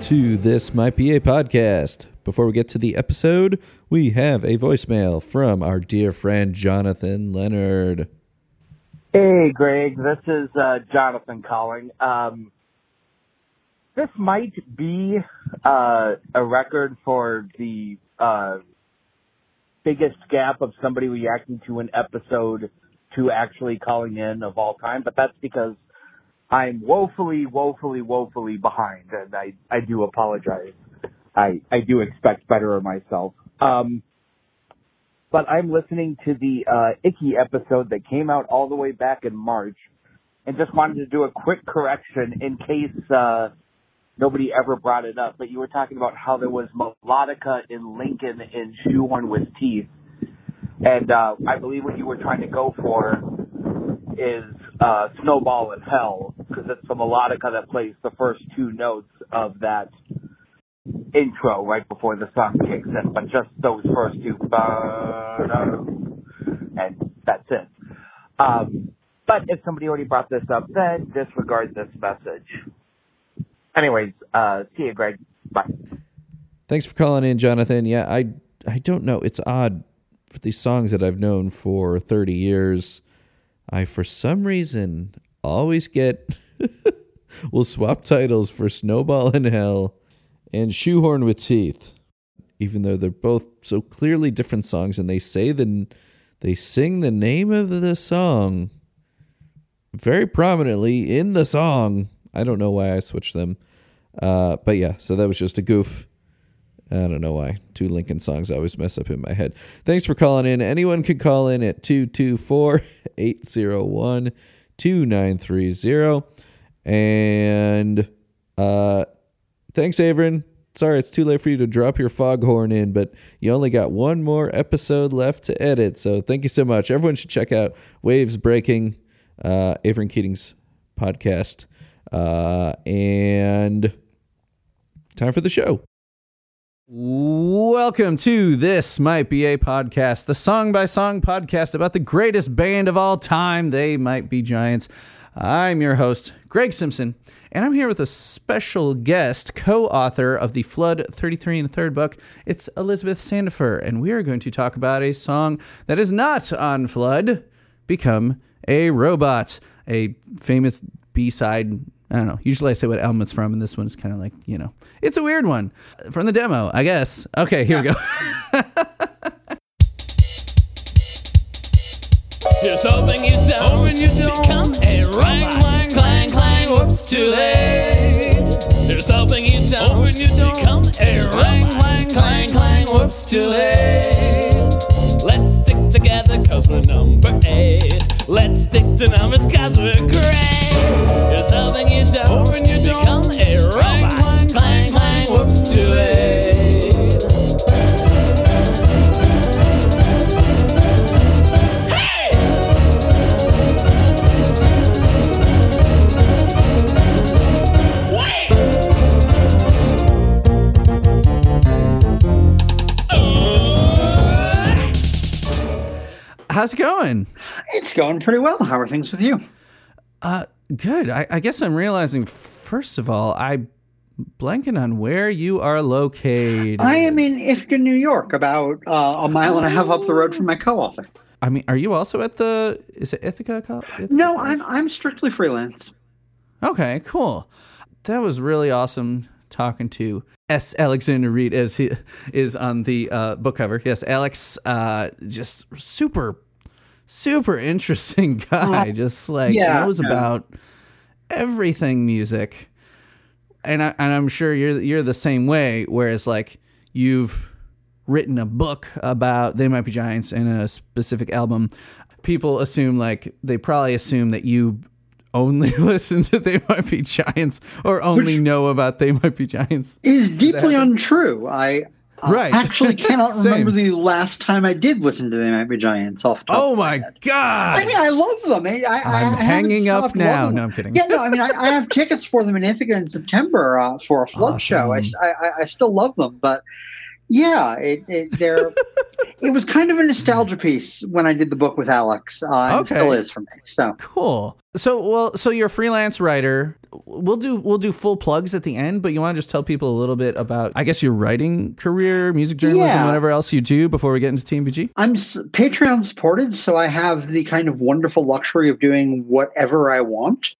To This My PA Podcast. Before we get to the episode, we have a voicemail from our dear friend Jonathan Leonard. Hey, Greg. This is uh, Jonathan calling. Um, this might be uh, a record for the uh, biggest gap of somebody reacting to an episode to actually calling in of all time, but that's because I'm woefully, woefully, woefully behind, and I, I do apologize. I, I do expect better of myself. Um, but I'm listening to the uh, Icky episode that came out all the way back in March, and just wanted to do a quick correction in case uh, nobody ever brought it up. But you were talking about how there was melodica in Lincoln in Shoehorn with Teeth, and uh, I believe what you were trying to go for is uh, Snowball in Hell, because it's the melodica that plays the first two notes of that intro right before the song kicks in, but just those first two, and that's it. Um, but if somebody already brought this up, then disregard this message. Anyways, uh, see you, Greg. Bye. Thanks for calling in, Jonathan. Yeah, I I don't know. It's odd for these songs that I've known for 30 years. I for some reason always get we'll swap titles for Snowball in Hell and Shoehorn with Teeth. Even though they're both so clearly different songs and they say the they sing the name of the song very prominently in the song. I don't know why I switched them. Uh, but yeah, so that was just a goof. I don't know why. Two Lincoln songs always mess up in my head. Thanks for calling in. Anyone can call in at 224 801 2930. And uh, thanks, Averin. Sorry, it's too late for you to drop your foghorn in, but you only got one more episode left to edit. So thank you so much. Everyone should check out Waves Breaking, uh, Averin Keating's podcast. Uh, and time for the show. Welcome to This Might Be a Podcast, the song by song podcast about the greatest band of all time. They might be giants. I'm your host, Greg Simpson, and I'm here with a special guest, co author of the Flood 33 and Third book. It's Elizabeth Sandifer, and we are going to talk about a song that is not on Flood Become a Robot, a famous B side I don't know. Usually I say what album it's from, and this one's kind of like, you know, it's a weird one from the demo, I guess. Okay, here we go. Here's hoping you don't, oh, hoping you don't become a robot. Clang, clang, clang, whoops, too late. Here's hoping oh. you don't, hoping you don't become a robot. Clang, clang, clang, whoops, too late. Let's stick together cause we're number eight. Let's stick to numbers cause we're great. Here's hoping oh. you don't, hoping you don't become a robot. Clang, clang, whoops, too late. How's it going? It's going pretty well. How are things with you? Uh, good. I, I guess I'm realizing, first of all, I blanking on where you are located. I am in Ithaca, New York, about uh, a mile and a half up the road from my co-author. I mean, are you also at the? Is it Ithaca? Co- Ithaca No, I'm I'm strictly freelance. Okay, cool. That was really awesome talking to S. Alexander Reed as he is on the uh, book cover. Yes, Alex, uh, just super, super interesting guy. Uh, just like yeah, knows yeah. about everything music, and I, and I'm sure you're you're the same way. Whereas like you've written a book about They Might Be Giants and a specific album, people assume like they probably assume that you only listen to They Might Be Giants or only Which- know about They Might Be Giants. Is deeply untrue. I uh, Right. actually cannot remember the last time I did listen to They Might Be Giants off the Oh my god! I mean, I love them. I, I, I I'm haven't hanging up now. No. I'm kidding. Yeah, no, I mean, I, I have tickets for them in Ithaca in September uh, for a flood show. I, I- I still love them, but yeah, it, it they're it was kind of a nostalgia piece when I did the book with Alex. Uh, Okay. still is for me. So Cool. So well, so you're a freelance writer. We'll do we'll do full plugs at the end, but you want to just tell people a little bit about I guess your writing career, music journalism, Yeah. whatever else you do before we get into TMBG. I'm s- Patreon supported, so I have the kind of wonderful luxury of doing whatever I want.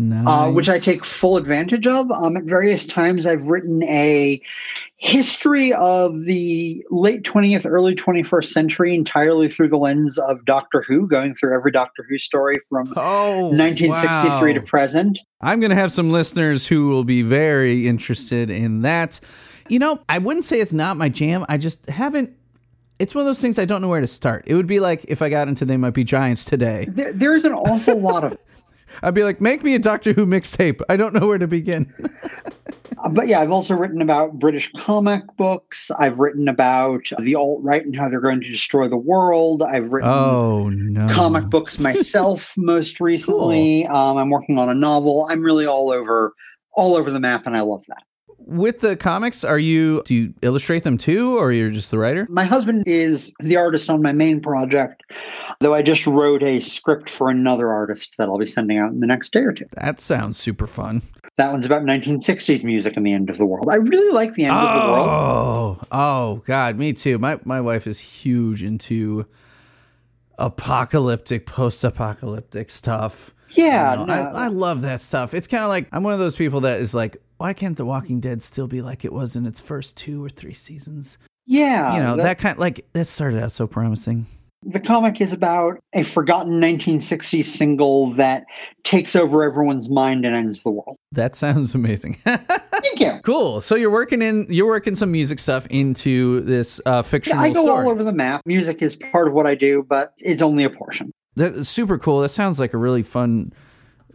Nice. uh, which I take full advantage of. Um, at various times, I've written a history of the late 20th, early 21st century entirely through the lens of Doctor Who, going through every Doctor Who story from Oh, 1963 to present. I'm going to have some listeners who will be very interested in that. You know, I wouldn't say it's not my jam. I just haven't. It's one of those things I don't know where to start. It would be like if I got into They Might Be Giants today. There, there's an awful lot of I'd be like, make me a Doctor Who mixtape. I don't know where to begin. Uh, but yeah, I've also written about British comic books. I've written about the alt right and how they're going to destroy the world. I've written Oh no! comic books myself most recently. Um, I'm working on a novel. I'm really all over all over the map, and I love that. With the comics, are you do you illustrate them too, or you're just the writer? My husband is the artist on my main project, though I just wrote a script for another artist that I'll be sending out in the next day or two. That sounds super fun. That one's about 1960s music and the end of the world. I really like the end of the world. Oh, oh, God, me too. My my wife is huge into apocalyptic, post-apocalyptic stuff. Yeah, You know, no, I, I love that stuff. It's kind of like I'm one of those people that is like, why can't The Walking Dead still be like it was in its first two or three seasons? yeah. you know, the, that kind Of, like that started out so promising. The comic is about a forgotten 1960s single that takes over everyone's mind and ends the world. That sounds amazing. Thank you. cool. So you're working in you're working some music stuff into this uh, Yeah, I go story. all over the map. Music is part of what I do, but it's only a portion. That's super cool. That sounds like a really fun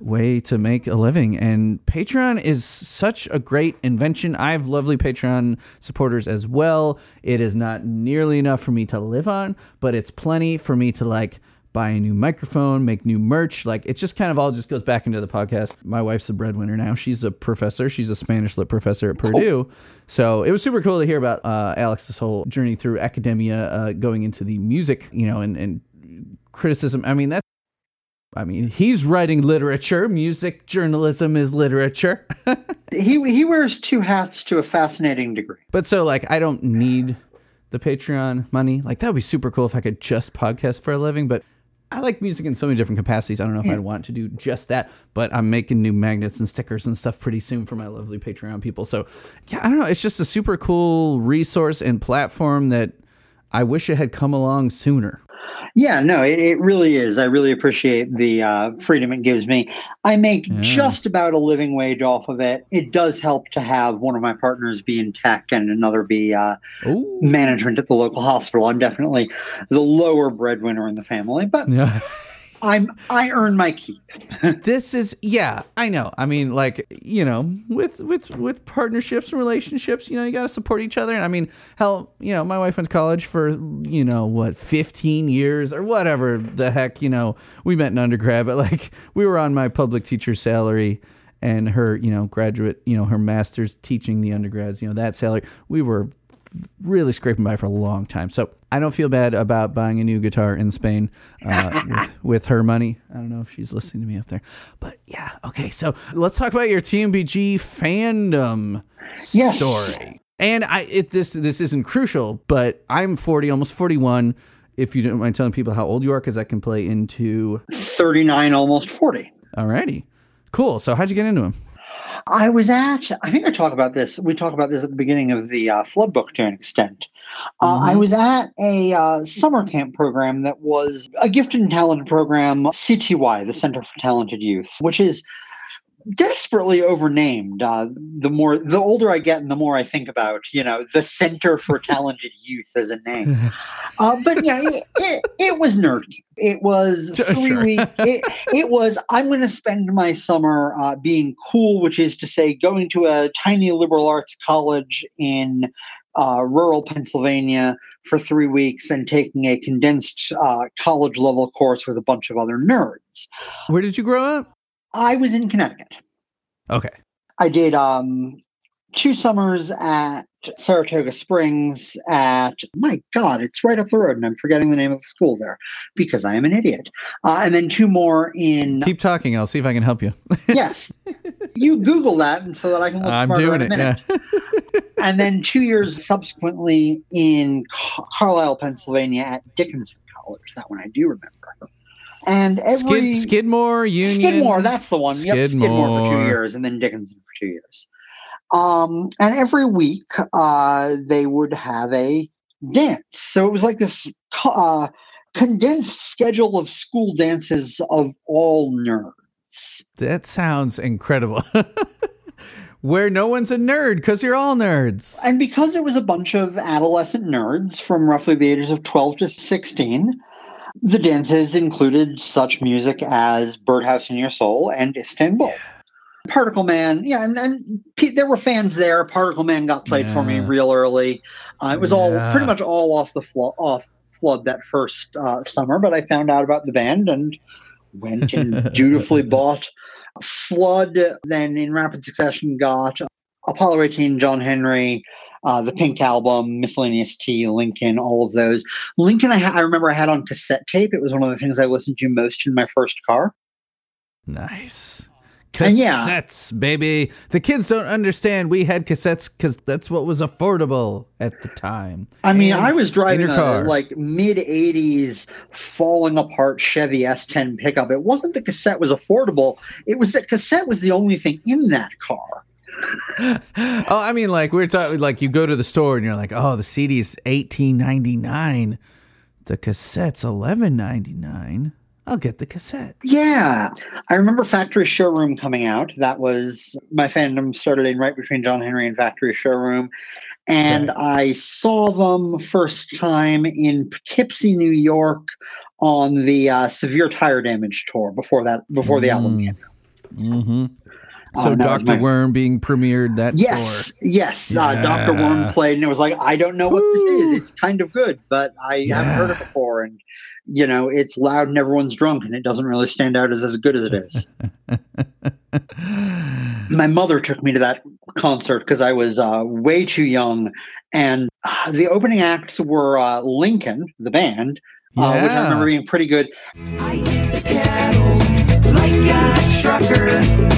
way to make a living. And Patreon is such a great invention. I have lovely Patreon supporters as well. It is not nearly enough for me to live on, but it's plenty for me to like buy a new microphone, make new merch. Like it just kind of all just goes back into the podcast. My wife's a breadwinner now. She's a professor. She's a Spanish lit professor at Purdue. So it was super cool to hear about uh, Alex's whole journey through academia, uh, going into the music, you know, and, and criticism. I mean, that's I mean, he's writing literature. Music journalism is literature. He he wears two hats to a fascinating degree. but so, like, I don't need the Patreon money. Like, that would be super cool if I could just podcast for a living. But I like music in so many different capacities. I don't know if I'd hmm. want to do just that. But I'm making new magnets and stickers and stuff pretty soon for my lovely Patreon people. So, yeah, I don't know. It's just a super cool resource and platform that I wish it had come along sooner. Yeah, no, it, it really is. I really appreciate the uh, freedom it gives me. I make Yeah. just about a living wage off of it. It does help to have one of my partners be in tech and another be uh, management at the local hospital. I'm definitely the lower breadwinner in the family, but Yeah. I'm I earn my keep. this is yeah i know. I mean like you know with with with partnerships and relationships you know you got to support each other. And i mean hell you know my wife went to college for you know what 15 years or whatever the heck you know. We met in undergrad but like we were on my public teacher salary and her you know graduate you know her master's teaching the undergrads you know that salary. We were really scraping by for a long time. So I don't feel bad about buying a new guitar in Spain uh, with, with her money. I don't know if she's listening to me up there, but yeah. Okay, so let's talk about your TMBG fandom Yes. story. And I it this this isn't crucial, but I'm 40, almost 41. If you don't mind telling people how old you are, because that can play into. 39, almost 40. Alrighty, cool. So how'd you get into him? I was at, I think I talk about this. We talk about this at the beginning of the uh, Flood book to an extent. Uh, I Mhm. was at a uh, summer camp program that was a gifted and talented program, CTY, the Center for Talented Youth, which is desperately overnamed. Uh, the more, the older I get, and the more I think about, you know, the Center for Talented Youth as a name. Uh, but yeah, it, it, it was nerdy. It was Sure. three week. It, it was. I'm going to spend my summer uh, being cool, which is to say, going to a tiny liberal arts college in uh, rural Pennsylvania for three weeks and taking a condensed uh, college level course with a bunch of other nerds. Where did you grow up? I was in Connecticut. Okay. I did um, two summers at Saratoga Springs at, my God, it's right up the road, and I'm forgetting the name of the school there because I am an idiot. Uh, and then two more in, Keep talking. I'll see if I can help you. yes, you Google that and so that I can look I'm smarter doing in a minute. It. Yeah. and then two years subsequently in Car- Carlisle, Pennsylvania at Dickinson College. That one I do remember. And every Skid, Skidmore, Union. Skidmore, that's the one. Yep, Skidmore for two years, and then Dickinson for two years. Um, and every week, uh, they would have a dance. So it was like this uh, condensed schedule of school dances of all nerds. That sounds incredible. Where no one's a nerd because you're all nerds. And because it was a bunch of adolescent nerds from roughly the ages of 12 to 16, the dances included such music as Birdhouse in Your Soul and Istanbul. Particle Man, yeah, and, and P- there were fans there. Particle Man got played for me real early. Uh, it was all pretty much all off the flo- off flood that first uh, summer, but I found out about the band and went and dutifully bought Flood. Then in rapid succession got Apollo 18, John Henry, uh, the Pink Album, Miscellaneous T, Lincoln, all of those. Lincoln, I, ha- I remember I had on cassette tape. It was one of the things I listened to most in my first car. Nice. And yeah. Cassettes, baby. The kids don't understand we had cassettes because that's what was affordable at the time. I mean, And I was driving a car. like mid '80s falling apart Chevy S10 pickup. It wasn't the cassette was affordable; it was that cassette was the only thing in that car. oh, I mean, like we're talking, like you go to the store and you're like, oh, the CD's eighteen ninety nine, the cassette's eleven ninety nine. I'll get the cassette. Yeah, I remember Factory Showroom coming out. That was my fandom started in right between John Henry and Factory Showroom. And I saw them first time in Poughkeepsie, New York, on the uh, Severe Tire Damage tour. Before that, before the album Mm. came out. Mm-hmm. Uh, So that was Doctor my- Worm being premiered that Yes, tour. yes. Uh, Doctor Worm played, and it was like, I don't know what this is. It's kind of good, but I haven't heard it before, and you know, it's loud and everyone's drunk, and it doesn't really stand out as as good as it is. My mother took me to that concert because I was uh, way too young, and uh, the opening acts were uh, Lincoln, the band, uh, which I remember being pretty good. I hit the cattle like a trucker.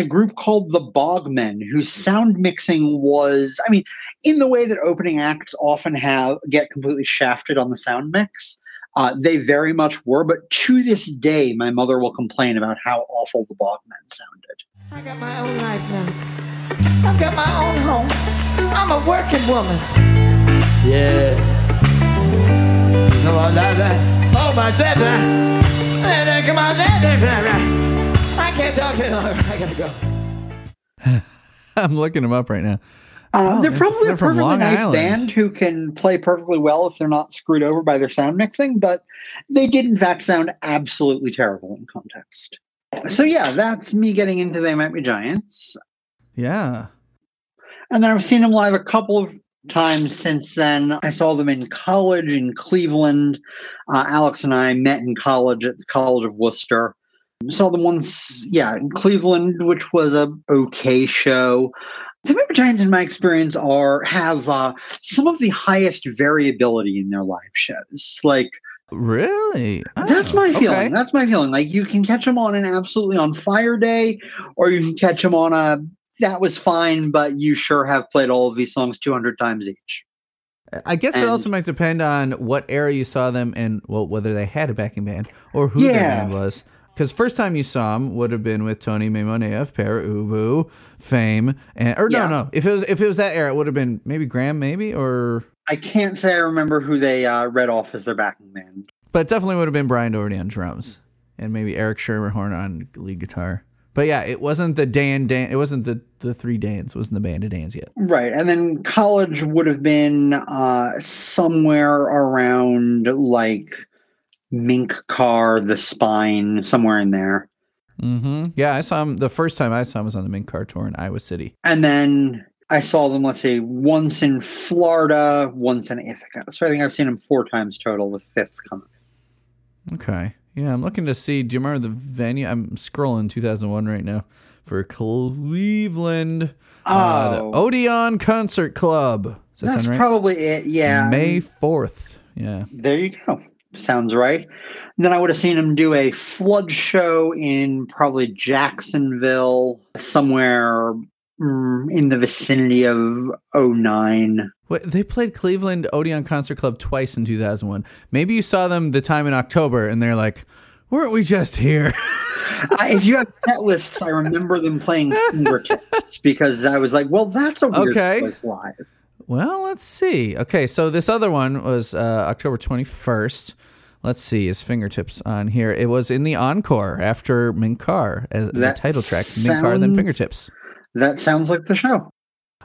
A group called the Bogmen, whose sound mixing was, I mean, in the way that opening acts often have get completely shafted on the sound mix. Uh, they very much were, but to this day, my mother will complain about how awful the Bogmen sounded. I got my own life now. I've got my own home. I'm a working woman. Yeah. Come on, that, that. Oh, my zebra. And come on, that, can't talk any longer. I gotta go. I'm looking them up right now. Uh, Oh, they're they're- probably they're a perfectly Long nice Island. band who can play perfectly well if they're not screwed over by their sound mixing, but they did in fact sound absolutely terrible in context. So yeah, that's me getting into They Might Be Giants. Yeah. And then I've seen them live a couple of times since then. I saw them in college in Cleveland. Uh, Alex and I met in college at the College of Wooster. Saw them once, yeah, in Cleveland, which was a okay show. The Member Giants, in my experience, are have uh, some of the highest variability in their live shows. Like Really? that's Oh, my okay. feeling. That's my feeling. Like you can catch them on an absolutely on fire day, or you can catch them on a that was fine, but you sure have played all of these songs 200 times each. I guess it also might depend on what era you saw them and well whether they had a backing band or who their band was. Because first time you saw him would have been with Tony Maimone of Pere Ubu fame, and or no, Yeah. no. If it was if it was that era, it would have been maybe Graham, maybe or, I can't say I remember who they uh, read off as their backing band. but definitely would have been Brian Doherty on drums, and maybe Eric Schermerhorn on lead guitar. But yeah, it wasn't the Dan Dan. It wasn't the the three Dans. It wasn't the band of Dans yet. Right. And then college would have been uh, somewhere around like Mink Car, The Spine, somewhere in there. Mm-hmm. Yeah, I saw him the first time I saw him was on the Mink Car tour in Iowa City. And then I saw them, let's say, once in Florida, once in Ithaca. So I think I've seen them four times total, with fifth coming. Okay. Yeah, I'm looking to see. Do you remember the venue? I'm scrolling 2001 right now for Cleveland. Uh, the Oh. Odeon Concert Club. That That's right? probably it. Yeah. May 4th. Yeah. There you go. Sounds right. And then I would have seen him do a flood show in probably Jacksonville, somewhere mm, in the vicinity of 09. Wait, they played Cleveland Odeon Concert Club twice in 2001. Maybe you saw them the time in October and they're like, weren't we just here? I, if you have set lists, I remember them playing fingertips because I was like, well, that's a weird Okay. place live. Well, let's see. Okay, so this other one was uh, October 21st. Let's see his fingertips on here. It was in the encore after Mink Car as the title track. Mink Car, then fingertips. That sounds like the show.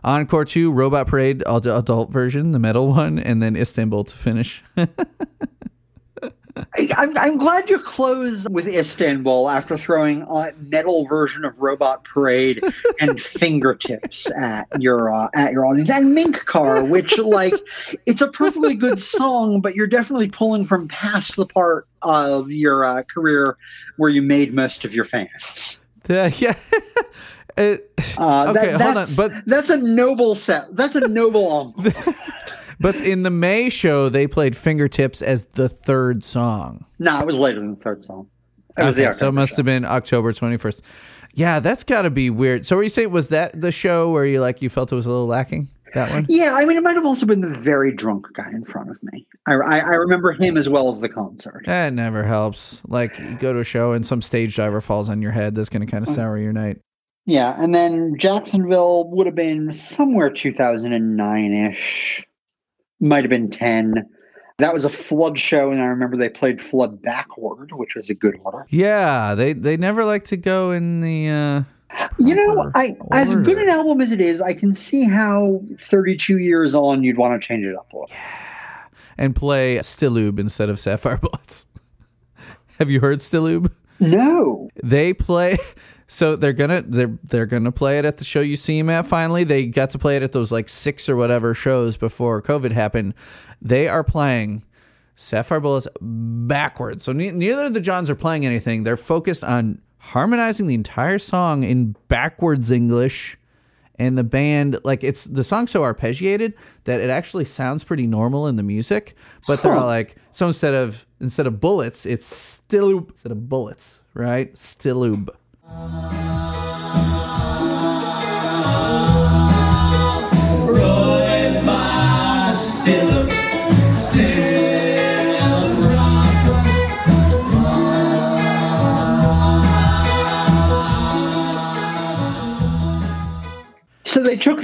Encore two, Robot Parade, adult version, the metal one, and then Istanbul to finish. I'm, I'm glad you close with Istanbul after throwing a metal version of Robot Parade and fingertips at your uh, at your audience and Mink Car, which like it's a perfectly good song, but you're definitely pulling from past the part of your uh, career where you made most of your fans. The- yeah. It- Uh, Okay, hold on, that's, but- that's a noble set. That's a noble. But in the May show, they played fingertips as the third song. no, it was later than the third song. It was the Okay, so it must show. have been October 21st. Yeah, that's got to be weird. So, what you say was that the show where you like you felt it was a little lacking? That one? Yeah, I mean, it might have also been the very drunk guy in front of me. I, I, I remember him as well as the concert. That never helps. Like, you go to a show and some stage diver falls on your head. That's going to kind of mm. sour your night. Yeah, and then Jacksonville would have been somewhere 2009 ish. Might have been 10. That was a flood show, and I remember they played Flood backward, which was a good order. Yeah, they they never like to go in the. uh You know, Order. I as good an album as it is, I can see how 32 years on you'd want to change it up a little. Bit. And play Stilloob instead of Sapphire Bullets. Have you heard Stilloob? No. They play so they're gonna they're they're gonna play it at the show you see him at finally. They got to play it at those like six or whatever shows before COVID happened. They are playing Sapphire Bullets backwards. So ne- neither of the Johns are playing anything. They're focused on harmonizing the entire song in backwards English. And the band, like it's the song's so arpeggiated that it actually sounds pretty normal in the music. But they're all like, so instead of instead of bullets, it's stilloob instead of bullets, right? Stilloob. So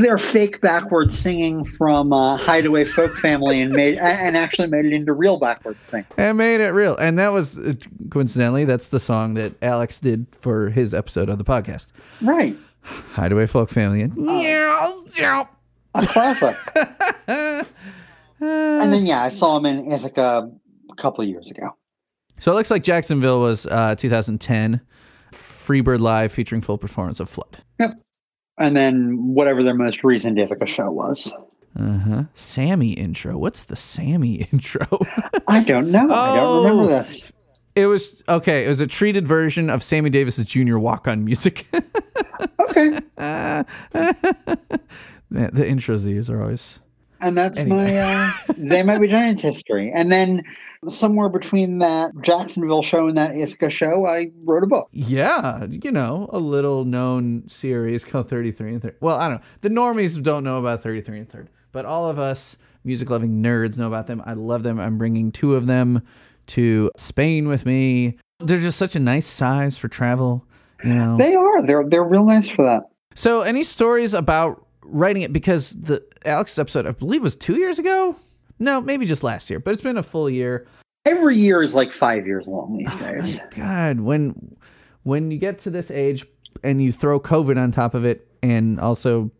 their fake backwards singing from uh, Hideaway Folk Family and made and actually made it into real backwards singing. and made it real. And that was uh, coincidentally that's the song that Alex did for his episode of the podcast. Right. Hideaway Folk Family. And A classic. and then yeah, I saw him in Ithaca a couple of years ago. so it looks like Jacksonville was uh, 2010. Freebird Live featuring full performance of Flood. Yep. And then whatever their most recent Ithaca show was. Uh huh. Sammy intro. What's the Sammy intro? I don't know. I don't remember Oh. this. it was okay. It was a treated version of Sammy Davis's Junior walk on music. Okay. Man, the intros these are always. And that's Anyway. my uh, They Might Be Giants history. And then somewhere between that Jacksonville show and that Ithaca show, I wrote a book. Yeah, you know, a little known series called 33 and 3. Well, I don't know. The normies don't know about 33 and 3rd, but all of us music loving nerds know about them. I love them. I'm bringing two of them to Spain with me. They're just such a nice size for travel, you know. They are. They're they're real nice for that. so, any stories about writing it? Because the Alex episode, I believe, was two years ago. No, maybe just last year, but it's been a full year. Every year is like five years long these Oh days. God, when when you get to this age and you throw COVID on top of it, and also,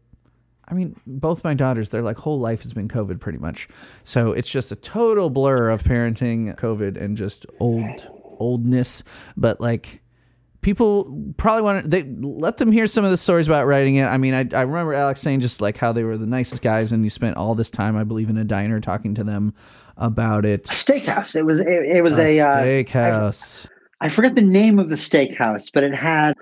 I mean, both my daughters, their like whole life has been COVID pretty much. So it's just a total blur of parenting, COVID, and just old oldness. But like, people probably want to they let them hear some of the stories about writing it. I mean, I I remember Alex saying just like how they were the nicest guys, and you spent all this time, I believe, in a diner talking to them about it. Steakhouse. It was it, it was a, uh, steakhouse. I forget the name of the steakhouse, but it had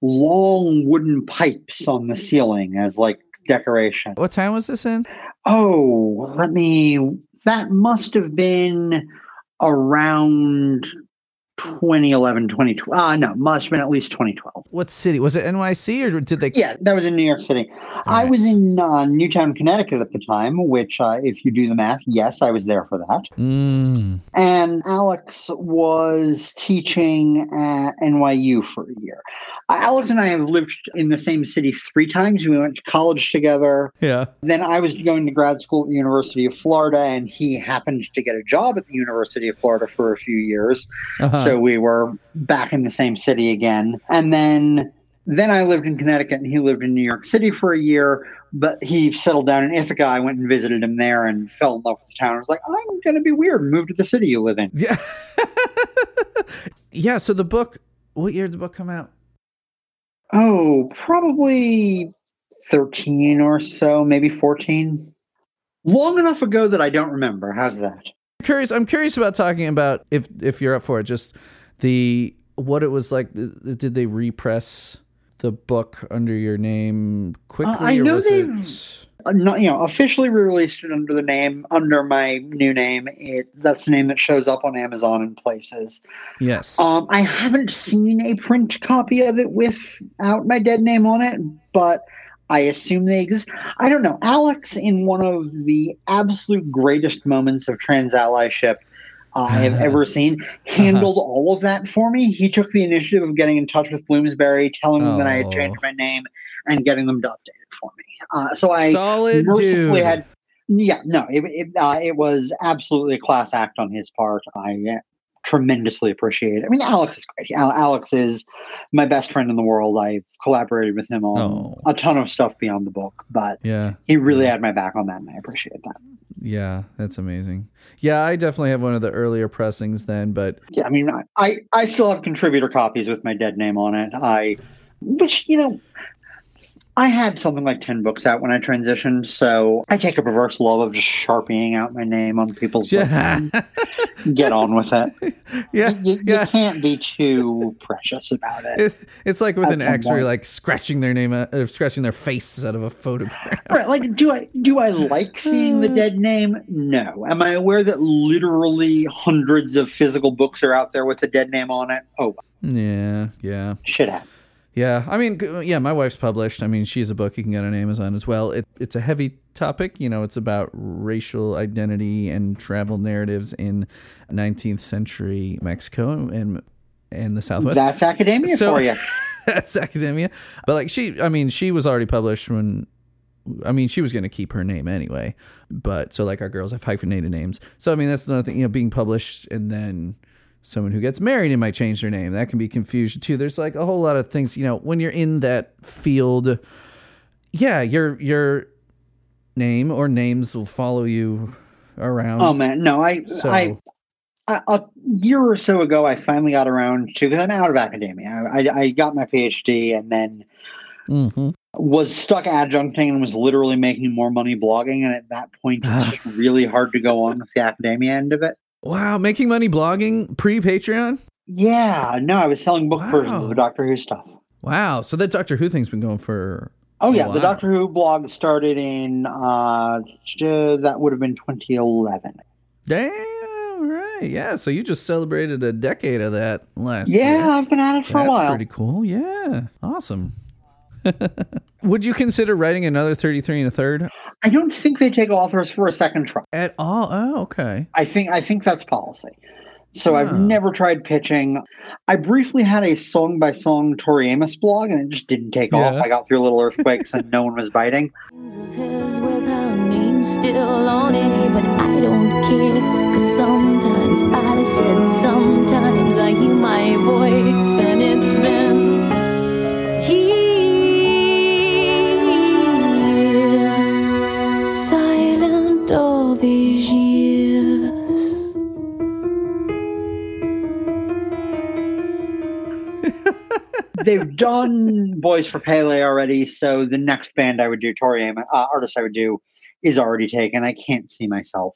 long wooden pipes on the ceiling as like decoration. what time was this in? Oh, let me. That must have been around 2011, 2012. Ah, no, must have been at least 2012. What city was it? NYC or did they? Yeah, that was in New York City. I was in uh, Newtown, Connecticut at the time, which, uh, if you do the math, yes, I was there for that. Mm. And Alex was teaching at NYU for a year. Uh, Alex and I have lived in the same city three times. We went to college together. Yeah. Then I was going to grad school at the University of Florida, and he happened to get a job at the University of Florida for a few years. Uh-huh. So we were back in the same city again. And then then I lived in Connecticut and he lived in New York City for a year, but he settled down in Ithaca. I went and visited him there and fell in love with the town. I was like, I'm going to be weird and move to the city you live in. Yeah. yeah. So the book, what year did the book come out? Oh, probably 13 or so, maybe 14. Long enough ago that I don't remember. How's that? Curious. I'm curious about talking about if if you're up for it. Just the what it was like. Did they repress the book under your name quickly, Uh, I or know they've- not, you know, officially re released it under the name, under my new name. It That's the name that shows up on Amazon and places. Yes. Um, I haven't seen a print copy of it without my dead name on it, but I assume they exist. I don't know. Alex, in one of the absolute greatest moments of trans allyship I have ever seen, handled all of that for me. He took the initiative of getting in touch with Bloomsbury, telling them that I had Oh. changed my name, and getting them to update it for me. Uh, so I Solid mercifully dude. had yeah no it it, uh, it was absolutely a class act on his part i tremendously appreciate it i mean alex is great alex is my best friend in the world i've collaborated with him on Oh. a ton of stuff beyond the book but yeah. he really had my back on that and i appreciate that Yeah. That's amazing. Yeah. I definitely have one of the earlier pressings then, but yeah i mean I, I i still have contributor copies with my dead name on it i which you know I had something like 10 books out when I transitioned, so I take a perverse love of just sharpieing out my name on people's books. yeah. get on with it. yeah. You, you yeah. can't be too precious about it. It, it's like with an ex where you're like scratching their name, out, or scratching their face out of a photograph. Right, like do I do I like seeing the uh. dead name? No. Am I aware that literally hundreds of physical books are out there with the dead name on it? Oh, Yeah, yeah, shit happens. Yeah. I mean, uh, yeah, my wife's published. I mean, she's a book you can get on Amazon as well. It, it's a heavy topic. You know, it's about racial identity and travel narratives in 19th century Mexico and and the Southwest. That's academia So- for you. That's academia. But like she, I mean, she was already published when. I mean, she was going to keep her name anyway, but so like our girls have hyphenated names. So I mean, that's another thing. You know, being published and then someone who gets married and might change their name that can be confusion too. There's like a whole lot of things. You know, when you're in that field, yeah, your your name or names will follow you around. Oh man, no, I So- I a, year or so ago, I finally got around to because I'm out of academia. I, I, I got my PhD and then mm-hmm. was stuck adjuncting and was literally making more money blogging. And at that point, it's just really hard to go on with the academia end of it. Wow, making money blogging pre Patreon. Yeah, no, I was selling book versions of Doctor Who stuff. Wow, so that Doctor Who thing's been going for Oh Oh, yeah, the. Doctor Who blog started in uh, that would have been 2011. Damn right. Yeah. So you just celebrated a decade of that last Yeah, year. I've been at it for That's a while. pretty cool. Yeah. Awesome. Would you consider writing another 33 and a third I don't think they take authors for a second try. at all? Oh, okay. I think I think that's policy. So I've never tried pitching. I briefly had a song by song Tori Amos blog and it just didn't take off. I got through little earthquakes and no one was biting. of his with still on it, but I don't care. Cause sometimes I said, sometimes I hear my voice, They've done Boys for Pele already, so the next band I would do, Tori Amos, uh, artist I would do, is already taken. I can't see myself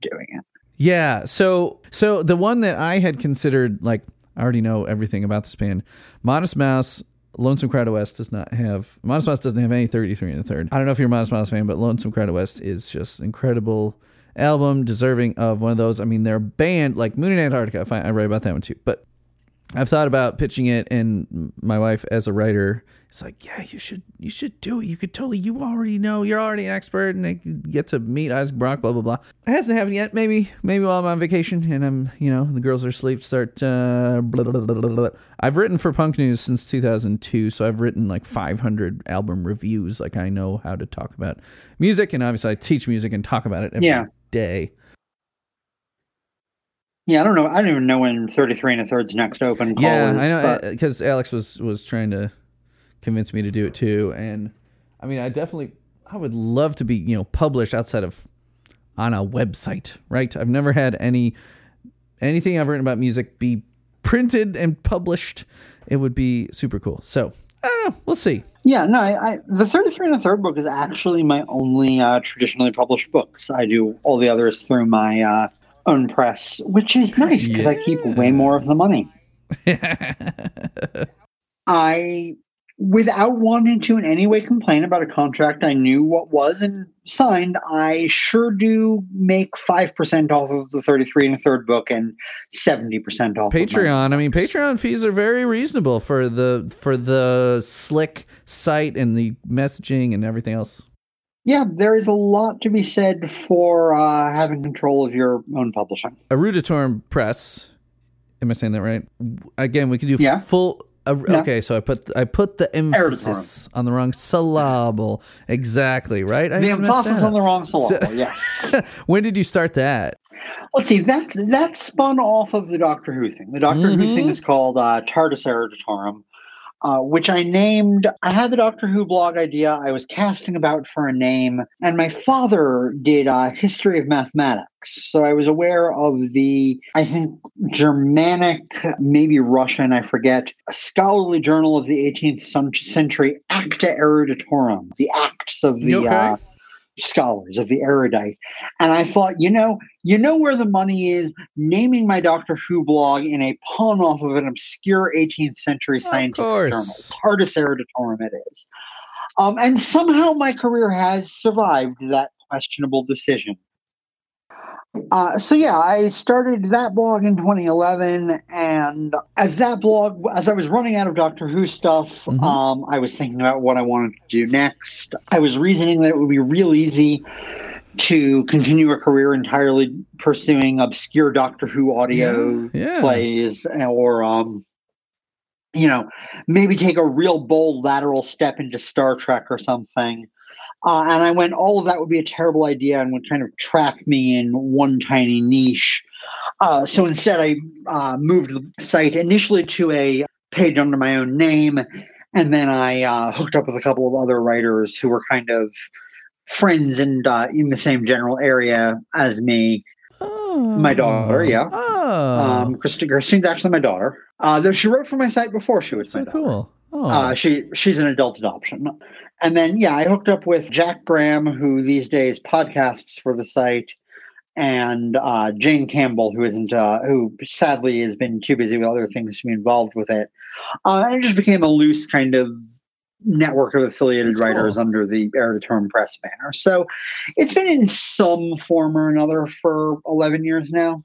doing it. Yeah. So so the one that I had considered like I already know everything about this band. Modest Mouse, Lonesome Crowded West does not have Modest Mouse doesn't have any 33 and a third. I don't know if you're a Modest Mouse fan, but Lonesome Crowded West is just incredible album, deserving of one of those. I mean, they're a band like Moon and Antarctica. Fine, I write about that one too. But I've thought about pitching it, and my wife, as a writer, is like, "Yeah, you should, you should do it. You could totally, you already know, you're already an expert, and I get to meet Isaac Brock, blah blah blah." It hasn't happened yet. Maybe, maybe while I'm on vacation and I'm, you know, the girls are asleep, start. Uh, blah, blah, blah, blah, blah. I've written for Punk News since 2002, so I've written like 500 album reviews. Like I know how to talk about music, and obviously I teach music and talk about it every day. Yeah. I don't know. I don't even know when 33 and a third's next open call Yeah, is. I know but- because Alex was was trying to convince me to do it too, and I mean, I definitely, I would love to be you know published outside of on a website, right? I've never had any anything I've written about music be printed and published. It would be super cool. So I don't know. We'll see. Yeah, no, I, I, the 33 and a third book is actually my only uh, traditionally published books. I do all the others through my uh, own press, which is nice because I keep way more of the money. I, without wanting to in any way complain about a contract I knew what was and signed, I sure do make 5% off of the 33 and a third book and 70% off of Patreon. I mean, Patreon fees are very reasonable for the for the slick site and the messaging and everything else. Yeah, there is a lot to be said for uh, having control of your own publishing. Eruditorum Press. Am I saying that right? Again, we could do Yeah. full. Uh, Yeah. Okay, so I put I put the emphasis on the wrong syllable. Exactly right. I the emphasis on the wrong syllable. So- yeah. when did you start that? Let's see. That that spun off of the Doctor Who thing. The Doctor Who Mhm. thing is called uh, TARDIS Eruditorum, uh, which I named. I had the Doctor Who blog idea. I was casting about for a name, and my father did uh, history of mathematics, so I was aware of the I think Germanic, maybe Russian, I forget, scholarly journal of the 18th century, Acta Eruditorum, the acts of the. Okay. Uh, scholars of the erudite. And i thought you know you know where the money is? Naming my doctor who blog in a pun off of an obscure 18th century scientific journal tardis eruditorum it is. Um, and somehow my career has survived that questionable decision. Uh, so yeah, I started that blog in 2011, and as that blog, as I was running out of Doctor Who stuff, Mhm. um, I was thinking about what I wanted to do next. I was reasoning that it would be real easy to continue a career entirely pursuing obscure Doctor Who audio Yeah, yeah. plays, or um, you know, maybe take a real bold lateral step into Star Trek or something. Uh, and I went, all of that would be a terrible idea and would kind of trap me in one tiny niche. Uh, so instead, I uh, moved the site initially to a page under my own name. And then I uh, hooked up with a couple of other writers who were kind of friends and uh, in the same general area as me. My daughter, yeah. Oh, Um, Christine, Christine's actually my daughter. Uh, though she wrote for my site before she was so my daughter. cool. Oh, Uh, she she's an adult adoption, and then yeah, I hooked up with Jack Graham, who these days podcasts for the site, and uh, Jane Campbell, who isn't uh, who sadly has been too busy with other things to be involved with it, uh, and it just became a loose kind of network of affiliated That's cool. writers under the Eruditorum Press banner. So it's been in some form or another for eleven years now.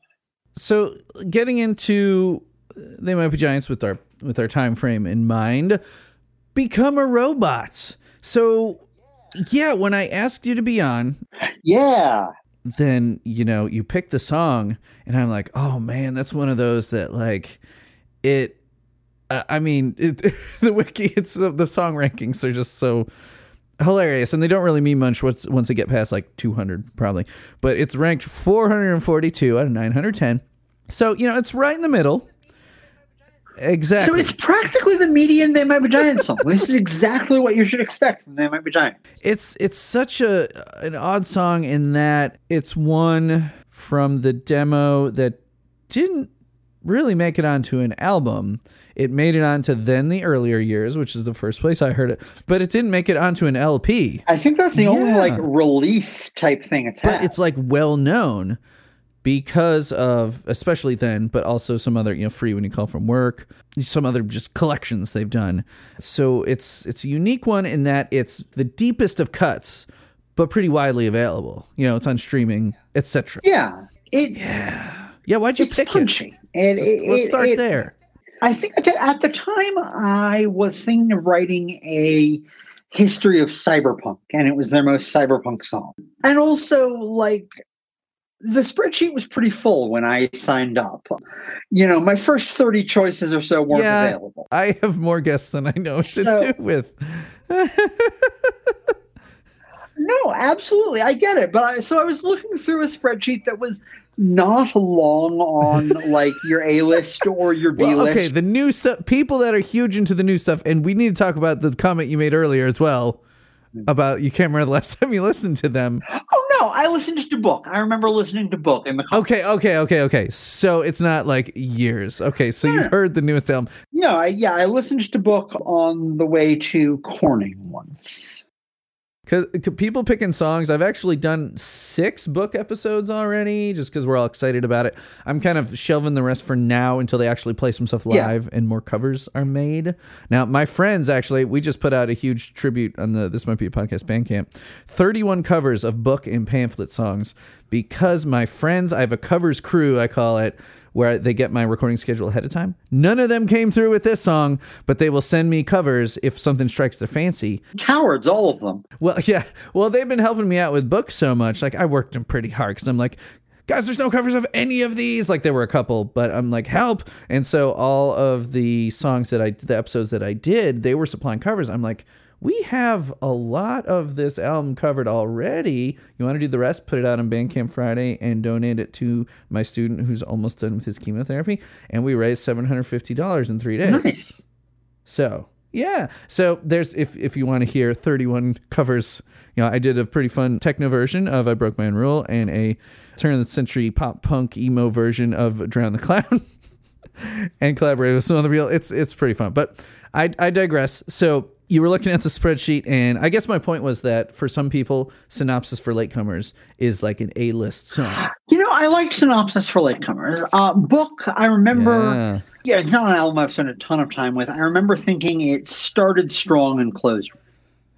so getting into they might be giants with our with our time frame in mind become a robot so yeah when i asked you to be on Yeah. Then you know you pick the song, and I'm like, oh man, that's one of those that like it. Uh, I mean, it, the wiki, it's uh, the song rankings are just so hilarious, and they don't really mean much once once they get past like 200 probably. But it's ranked 442 out of 910, so you know it's right in the middle. So it's practically the median They Might Be Giants song. this is exactly what you should expect from They Might Be Giants. it's it's such a an odd song in that it's one from the demo that didn't really make it onto an album. It made it onto then the earlier years, which is the first place I heard it, but it didn't make it onto an LP. I think that's the only like release type thing it's But had. it's like well known because of especially then, but also some other, you know, free when you call from work, some other just collections they've done. So it's it's a unique one in that it's the deepest of cuts, but pretty widely available. You know, it's on streaming, etc. yeah, it Yeah, yeah. why'd you it's pick punchy. it? And Just- it- let's start it- there. I think at the- at the time I was thinking of writing a history of cyberpunk, and it was their most cyberpunk song. And also, like, the spreadsheet was pretty full when I signed up. You know, my first 30 choices or so weren't Yeah. available. I have more guests than I know what to do with. No, absolutely. I get it. But I, so I was looking through a spreadsheet that was not long on like your A list or your B Well, list. okay, the new stuff. People that are huge into the new stuff, and we need to talk about the comment you made earlier as well hmm. about you can't remember the last time you listened to them. Oh I listened to book. I remember listening to book in the car. Okay, okay, okay, okay. So it's not like years. Okay, so you've heard the newest album. No, I, yeah, I listened to book on the way to Corning once. Cause, 'cause people picking songs. I've actually done six book episodes already, just because we're all excited about it. I'm kind of shelving the rest for now until they actually play some stuff Yeah. live and more covers are made. Now, my friends actually, we just put out a huge tribute on the This Might Be a Podcast Bandcamp. 31 covers of book and pamphlet songs because my friends, I have a covers crew, I call it, where they get my recording schedule ahead of time. None of them came through with this song, but they will send me covers if something strikes their fancy. Cowards, all of them. Well, yeah. Well, they've been helping me out with books so much. Like I worked them pretty hard because I'm like, guys, there's no covers of any of these. Like there were a couple, but I'm like, help. And so all of the songs that I, the episodes that I did, they were supplying covers. I'm like, we have a lot of this album covered already. You want to do the rest? Put it out on Bandcamp Friday and donate it to my student who's almost done with his chemotherapy. And we raised seven hundred fifty dollars in three days. Nice. So yeah, so there's if if you want to hear 31 covers, you know, I did a pretty fun techno version of "I Broke My Own Rule" and a turn of the century pop punk emo version of "Drown the Clown," and collaborated with some other real. It's it's pretty fun, but I I digress. So you were looking at the spreadsheet, and I guess my point was that for some people, synopsis for latecomers is like an A list song. You know, I like synopsis for latecomers. Uh, book, I remember. Yeah. Yeah, it's not an album I've spent a ton of time with. I remember thinking it started strong and closed.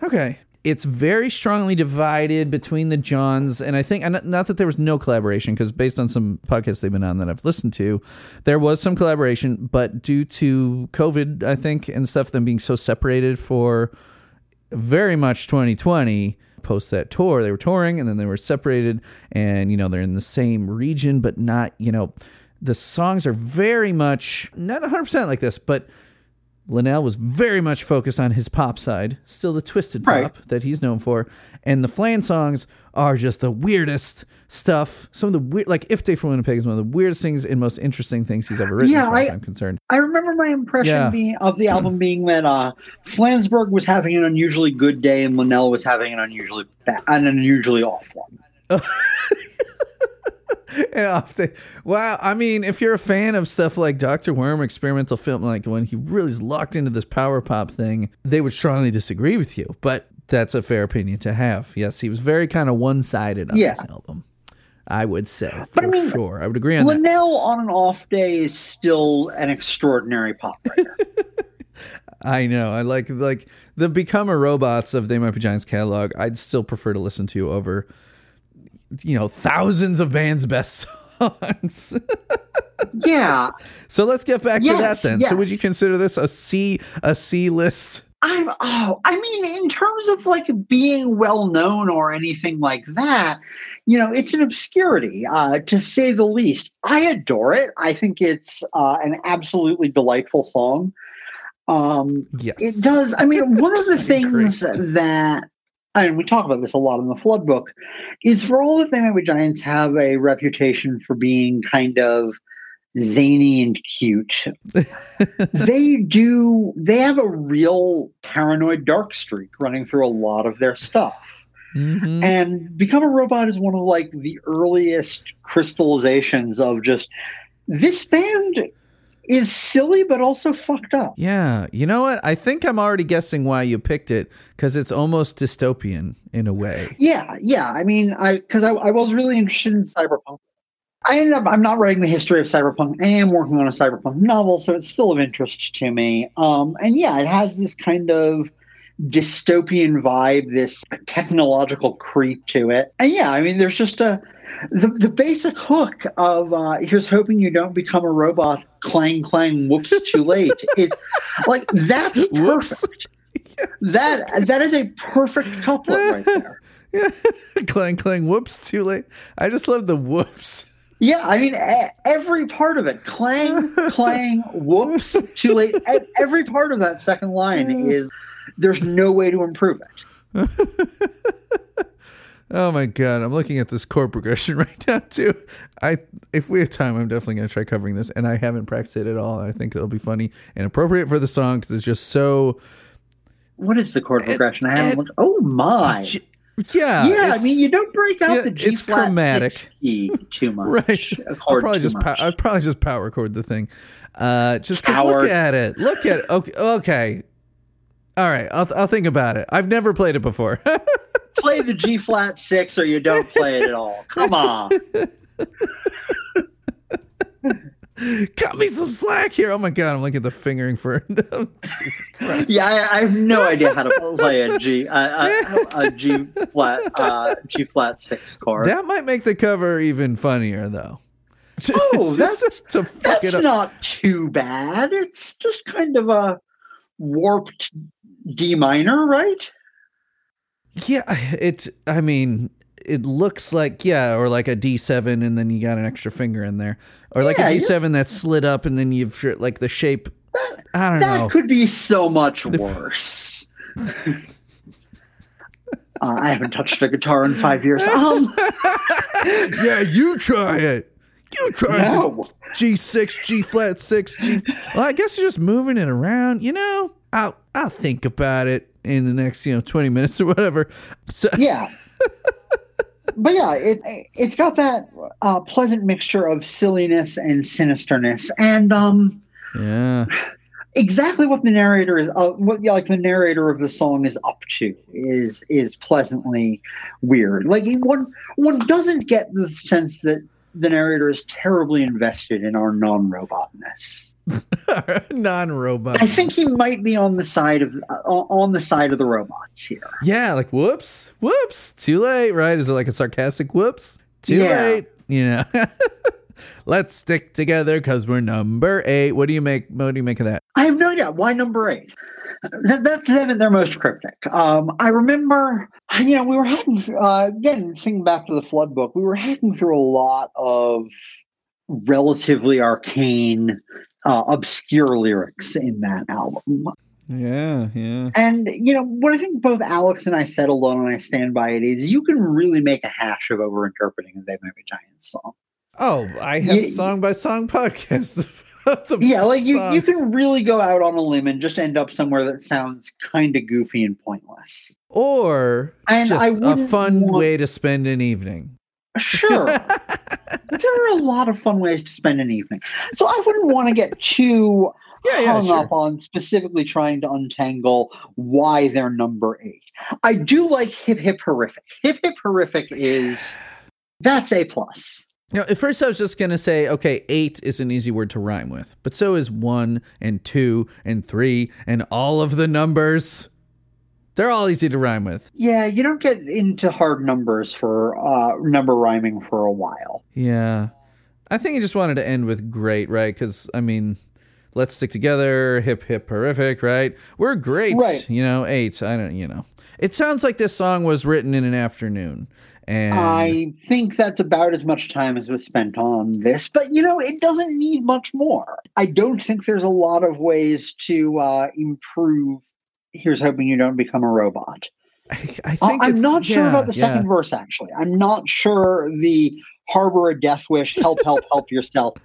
Okay. It's very strongly divided between the Johns, and I think, not that there was no collaboration, because based on some podcasts they've been on that I've listened to, there was some collaboration, but due to COVID, I think, and stuff, them being so separated for very much 2020 post that tour they were touring and then they were separated and you know they're in the same region but not you know the songs are very much not 100% like this but Linnell was very much focused on his pop side, still the twisted pop Right. that he's known for. And the Flan songs are just the weirdest stuff. Some of the weird, like If Day from Winnipeg is one of the weirdest things and most interesting things he's ever written, Yeah, as far as I- I'm concerned. I remember my impression Yeah. being of the album being that uh, Flansburgh was having an unusually good day and Linnell was having an unusually bad, an unusually off one. and off the, wow, I mean, if you're a fan of stuff like Dr. Worm, experimental film, like when he really is locked into this power pop thing, they would strongly disagree with you. But that's a fair opinion to have. Yes, he was very kind of one sided on Yeah. this album. I would say, for But I mean, sure. I would agree on that. Linnell on an off day is still an extraordinary pop writer. I know. I like like the Become a Robots of They Might Be Giants catalog. I'd still prefer to listen to you over, you know, thousands of bands' best songs. yeah, so let's get back to that Yes, then. So would you consider this a C a C list? I'm. Oh, I mean, in terms of like being well known or anything like that, you know, it's an obscurity uh, to say the least. I adore it. I think it's uh, an absolutely delightful song. Um, Yes. it does. I mean, one of the things that, Mean, we talk about this a lot in the Flood book, is for all the Be Giants have a reputation for being kind of zany and cute. they do, they have a real paranoid dark streak running through a lot of their stuff. Mhm. And Become a Robot is one of like the earliest crystallizations of just this band is silly but also fucked up. Yeah, you know what? I think I'm already guessing why you picked it because it's almost dystopian in a way. Yeah, yeah. I mean, I because I, I was really interested in cyberpunk. I ended up I'm not writing the history of cyberpunk. I am working on a cyberpunk novel, so it's still of interest to me. Um, and yeah, it has this kind of dystopian vibe, this technological creep to it. And yeah, I mean, there's just a the, the basic hook of uh, here's hoping you don't become a robot. Clang clang. Whoops, too late. It's like that's perfect. That that is a perfect couplet right there. clang clang whoops too late i just love the whoops Yeah, I mean every part of it. Clang, clang, whoops, too late. Every part of that second line is there's no way to improve it. Oh my god i'm looking at this chord progression right now too i if we have time i'm definitely going to try covering this and i haven't practiced it at all i think it'll be funny and appropriate for the song because it's just so What is the chord progression? I haven't looked. Oh my! J- yeah yeah, I mean you don't break out yeah, the G it's flat chromatic. six key too much. right I'll probably just. I'd probably just power chord the thing uh just look at it look at it okay okay all right I'll, I'll think about it i've never played it before play the G flat six or you don't play it at all. Come on. cut me some slack here oh my god i'm looking at the fingering for jesus christ Yeah, I, I have no idea how to play a G a, a, a G flat uh, G flat six chord. That might make the cover even funnier, though. Oh, that's- to fuck That's it up. not too bad. It's just kind of a warped D minor, right? Yeah, it. I mean, it looks like yeah, or like a D seven, and then you got an extra finger in there, or like Yeah, a D seven that's slid up, and then you've like the shape. I don't That know. That could be so much worse. Uh, I haven't touched a guitar in five years. Um, yeah, you try it. You try it. no. G six, G flat six, G. Well, I guess you're just moving it around. You know, I'll I'll think about it in the next you know twenty minutes or whatever. So Yeah. But yeah, it it's got that uh, pleasant mixture of silliness and sinisterness, and um, yeah. exactly what the narrator is uh, what like the narrator of the song is up to is is pleasantly weird like one one doesn't get the sense that the narrator is terribly invested in our non-robotness non-robot. i think he might be on the side of uh, on the side of the robots here Yeah, like whoops, whoops, too late, right? Is it like a sarcastic whoops? Too Yeah. late, you know. Let's stick together because we're number eight. What do you make? What do you make of that? i have no idea why number eight that, that's them they're most cryptic um, i remember you know we were through, uh, again thinking back to the flood book we were hacking through a lot of relatively arcane uh, obscure lyrics in that album Yeah, yeah. and you know what i think both alex and i said alone and i stand by it is you can really make a hash of overinterpreting a they might be giants song Oh, I have Yeah, song by song podcast. yeah like you, you can really go out on a limb and just end up somewhere that sounds kind of goofy and pointless or And just a fun want- way to spend an evening. Sure. there are a lot of fun ways to spend an evening. So I wouldn't want to get too Yeah, yeah, hung sure. up on specifically trying to untangle why they're number eight. I do like Hip Hip Horrific. Hip Hip Horrific is that's a plus. Now, at first, I was just gonna say, okay, eight is an easy word to rhyme with, but so is one and two and three and all of the numbers. They're all easy to rhyme with. Yeah, you don't get into hard numbers for uh, number rhyming for a while. Yeah, I think he just wanted to end with great, right? Because I mean, let's stick together, hip hip horrific, right? We're great, Right. You know, eight. I don't, you know, it sounds like this song was written in an afternoon, And I think that's about as much time as was spent on this, but you know, it doesn't need much more. I don't think there's a lot of ways to uh, improve. Here's hoping you don't become a robot. I, I think I'm not sure about the yeah. second verse, actually. I'm not sure the harbor a death wish, help, help, help yourself.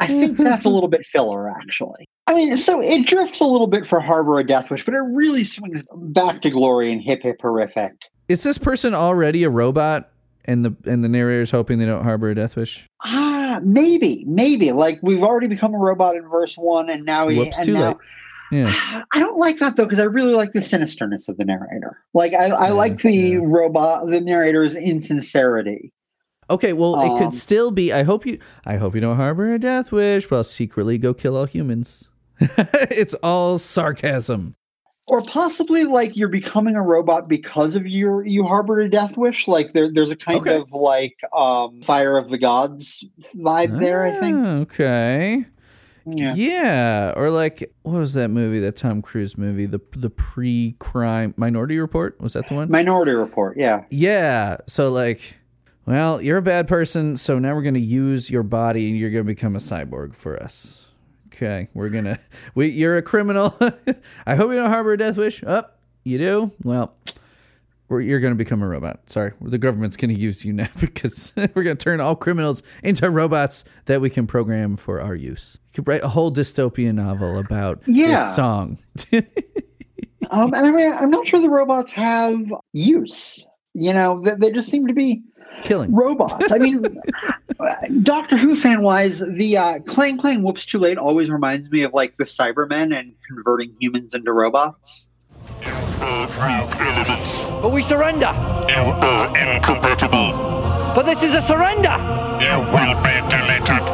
I think that's a little bit filler, actually. I mean, so it drifts a little bit for harbor a death wish, but it really swings back to glory and hip hip horrific. Is this person already a robot? And the and the narrator's hoping they don't harbor a death wish. Ah, maybe, maybe. Like we've already become a robot in verse one, and now he. Whoops, and too now, late. Yeah. I don't like that though because I really like the sinisterness of the narrator. Like I, I like the yeah. robot, the narrator's insincerity. Okay, well, it Um, could still be. I hope you. I hope you don't harbor a death wish, but I'll secretly go kill all humans. it's all sarcasm. or possibly like you're becoming a robot because of your you harbor a death wish like there, there's a kind Okay. of like um fire of the gods vibe there i think Ah, Okay. Yeah Yeah. Or like, what was that movie? That Tom Cruise movie, the the pre-crime Minority Report. Was that the one? minority report yeah Yeah. So like, well, you're a bad person, so now we're gonna use your body, and you're gonna become a cyborg for us. Okay, we're gonna. We, you're a criminal. I hope you don't harbor a death wish. Up, oh, you do. Well, we're, you're gonna become a robot. Sorry, the government's gonna use you now because we're gonna turn all criminals into robots that we can program for our use. You could write a whole dystopian novel about Yeah. this song. um and i mean i'm not sure the robots have use you know they, they just seem to be Killing. robots i mean doctor who fan wise the uh clang clang whoops too late always reminds me of like the cybermen and converting humans into robots elements. But we surrender. You are incompatible. But this is a surrender. You will be deleted.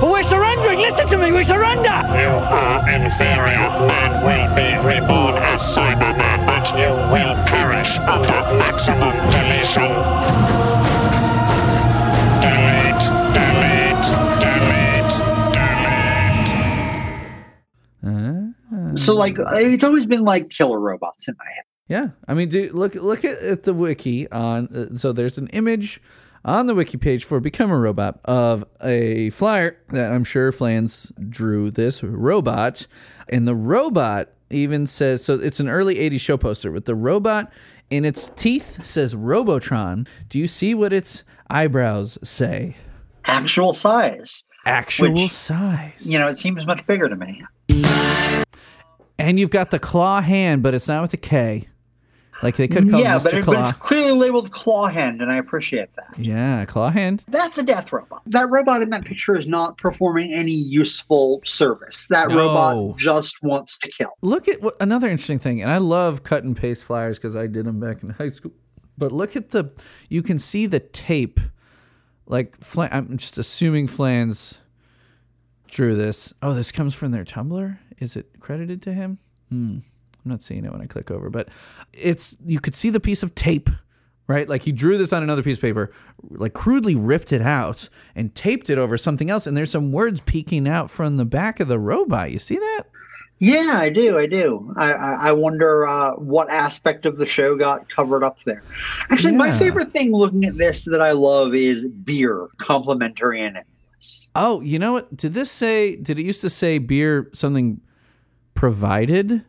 But we're surrendering. Listen to me. We surrender. You are inferior. Man will be reborn as Cyberman, but you will perish under maximum deletion. So like it's always been like killer robots in my head Yeah, I mean, do look look at, at the wiki on. Uh, so there's an image on the wiki page for Become a Robot of a flyer that I'm sure Flans drew this robot, and the robot even says so. It's an early '80s show poster with the robot in its teeth says Robotron. Do you see what its eyebrows say? actual size Actual Which, size. you know it seems much bigger to me and you've got the claw hand, but it's not with a K. Like they could call yeah it Mr. but, it, Claw. but it's clearly labeled claw hand and i appreciate that yeah, claw hand. that's a death robot that robot in that picture is not performing any useful service that No. robot just wants to kill look at what another interesting thing and i love cut and paste flyers because i did them back in high school but look at the you can see the tape like Flan, i'm just assuming flans drew this oh this comes from their tumblr is it credited to him? Hmm. I'm not seeing it when i click over but it's you could see the piece of tape right? Like he drew this on another piece of paper like crudely ripped it out and taped it over something else and there's some words peeking out from the back of the robot. You see that? Yeah i do i do. I i, I wonder uh, what aspect of the show got covered up there. Actually my favorite thing looking at this that i love is beer complimentary and Oh, you know what? Did this say? Did it used to say beer something provided?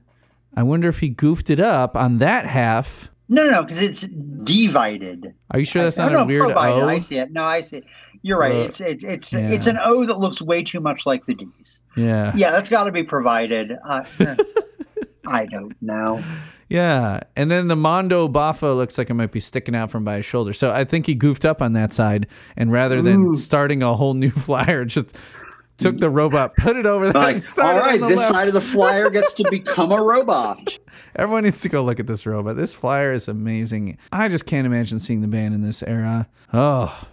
I wonder if he goofed it up on that half. no no because it's divided Are you sure that's not oh, a no, weird provided. O? I see it. No, I see it. You're right. It's it's it's Yeah. it's an O that looks way too much like the D's. Yeah. Yeah, that's got to be provided. Uh, I don't know. Yeah. And then the Mondo Bafa looks like it might be sticking out from by his shoulder. So I think he goofed up on that side. And rather than starting a whole new flyer, just took the robot, put it over there, Like, and started all right, on the this left. side of the flyer gets to become a robot. Everyone needs to go look at this robot. This flyer is amazing. I just can't imagine seeing the band in this era. Oh.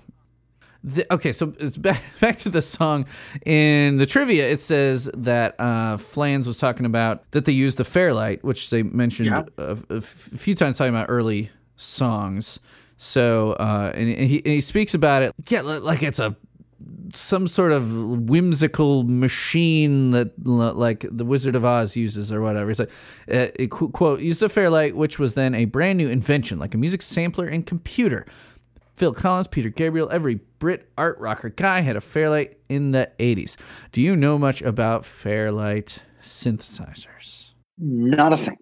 The, okay, so it's back, back to the song. In the trivia, it says that uh, Flans was talking about that they used the Fairlight, which they mentioned Yeah. a, a few times talking about early songs. So, uh, and, and he, and he speaks about it yeah, like it's a some sort of whimsical machine that like the Wizard of Oz uses or whatever. It's like uh, it, qu- quote used a Fairlight, which was then a brand new invention, like a music sampler and computer. Phil Collins, Peter Gabriel, every Brit art rocker guy had a Fairlight in the 80s. Do you know much about Fairlight synthesizers? Not a thing.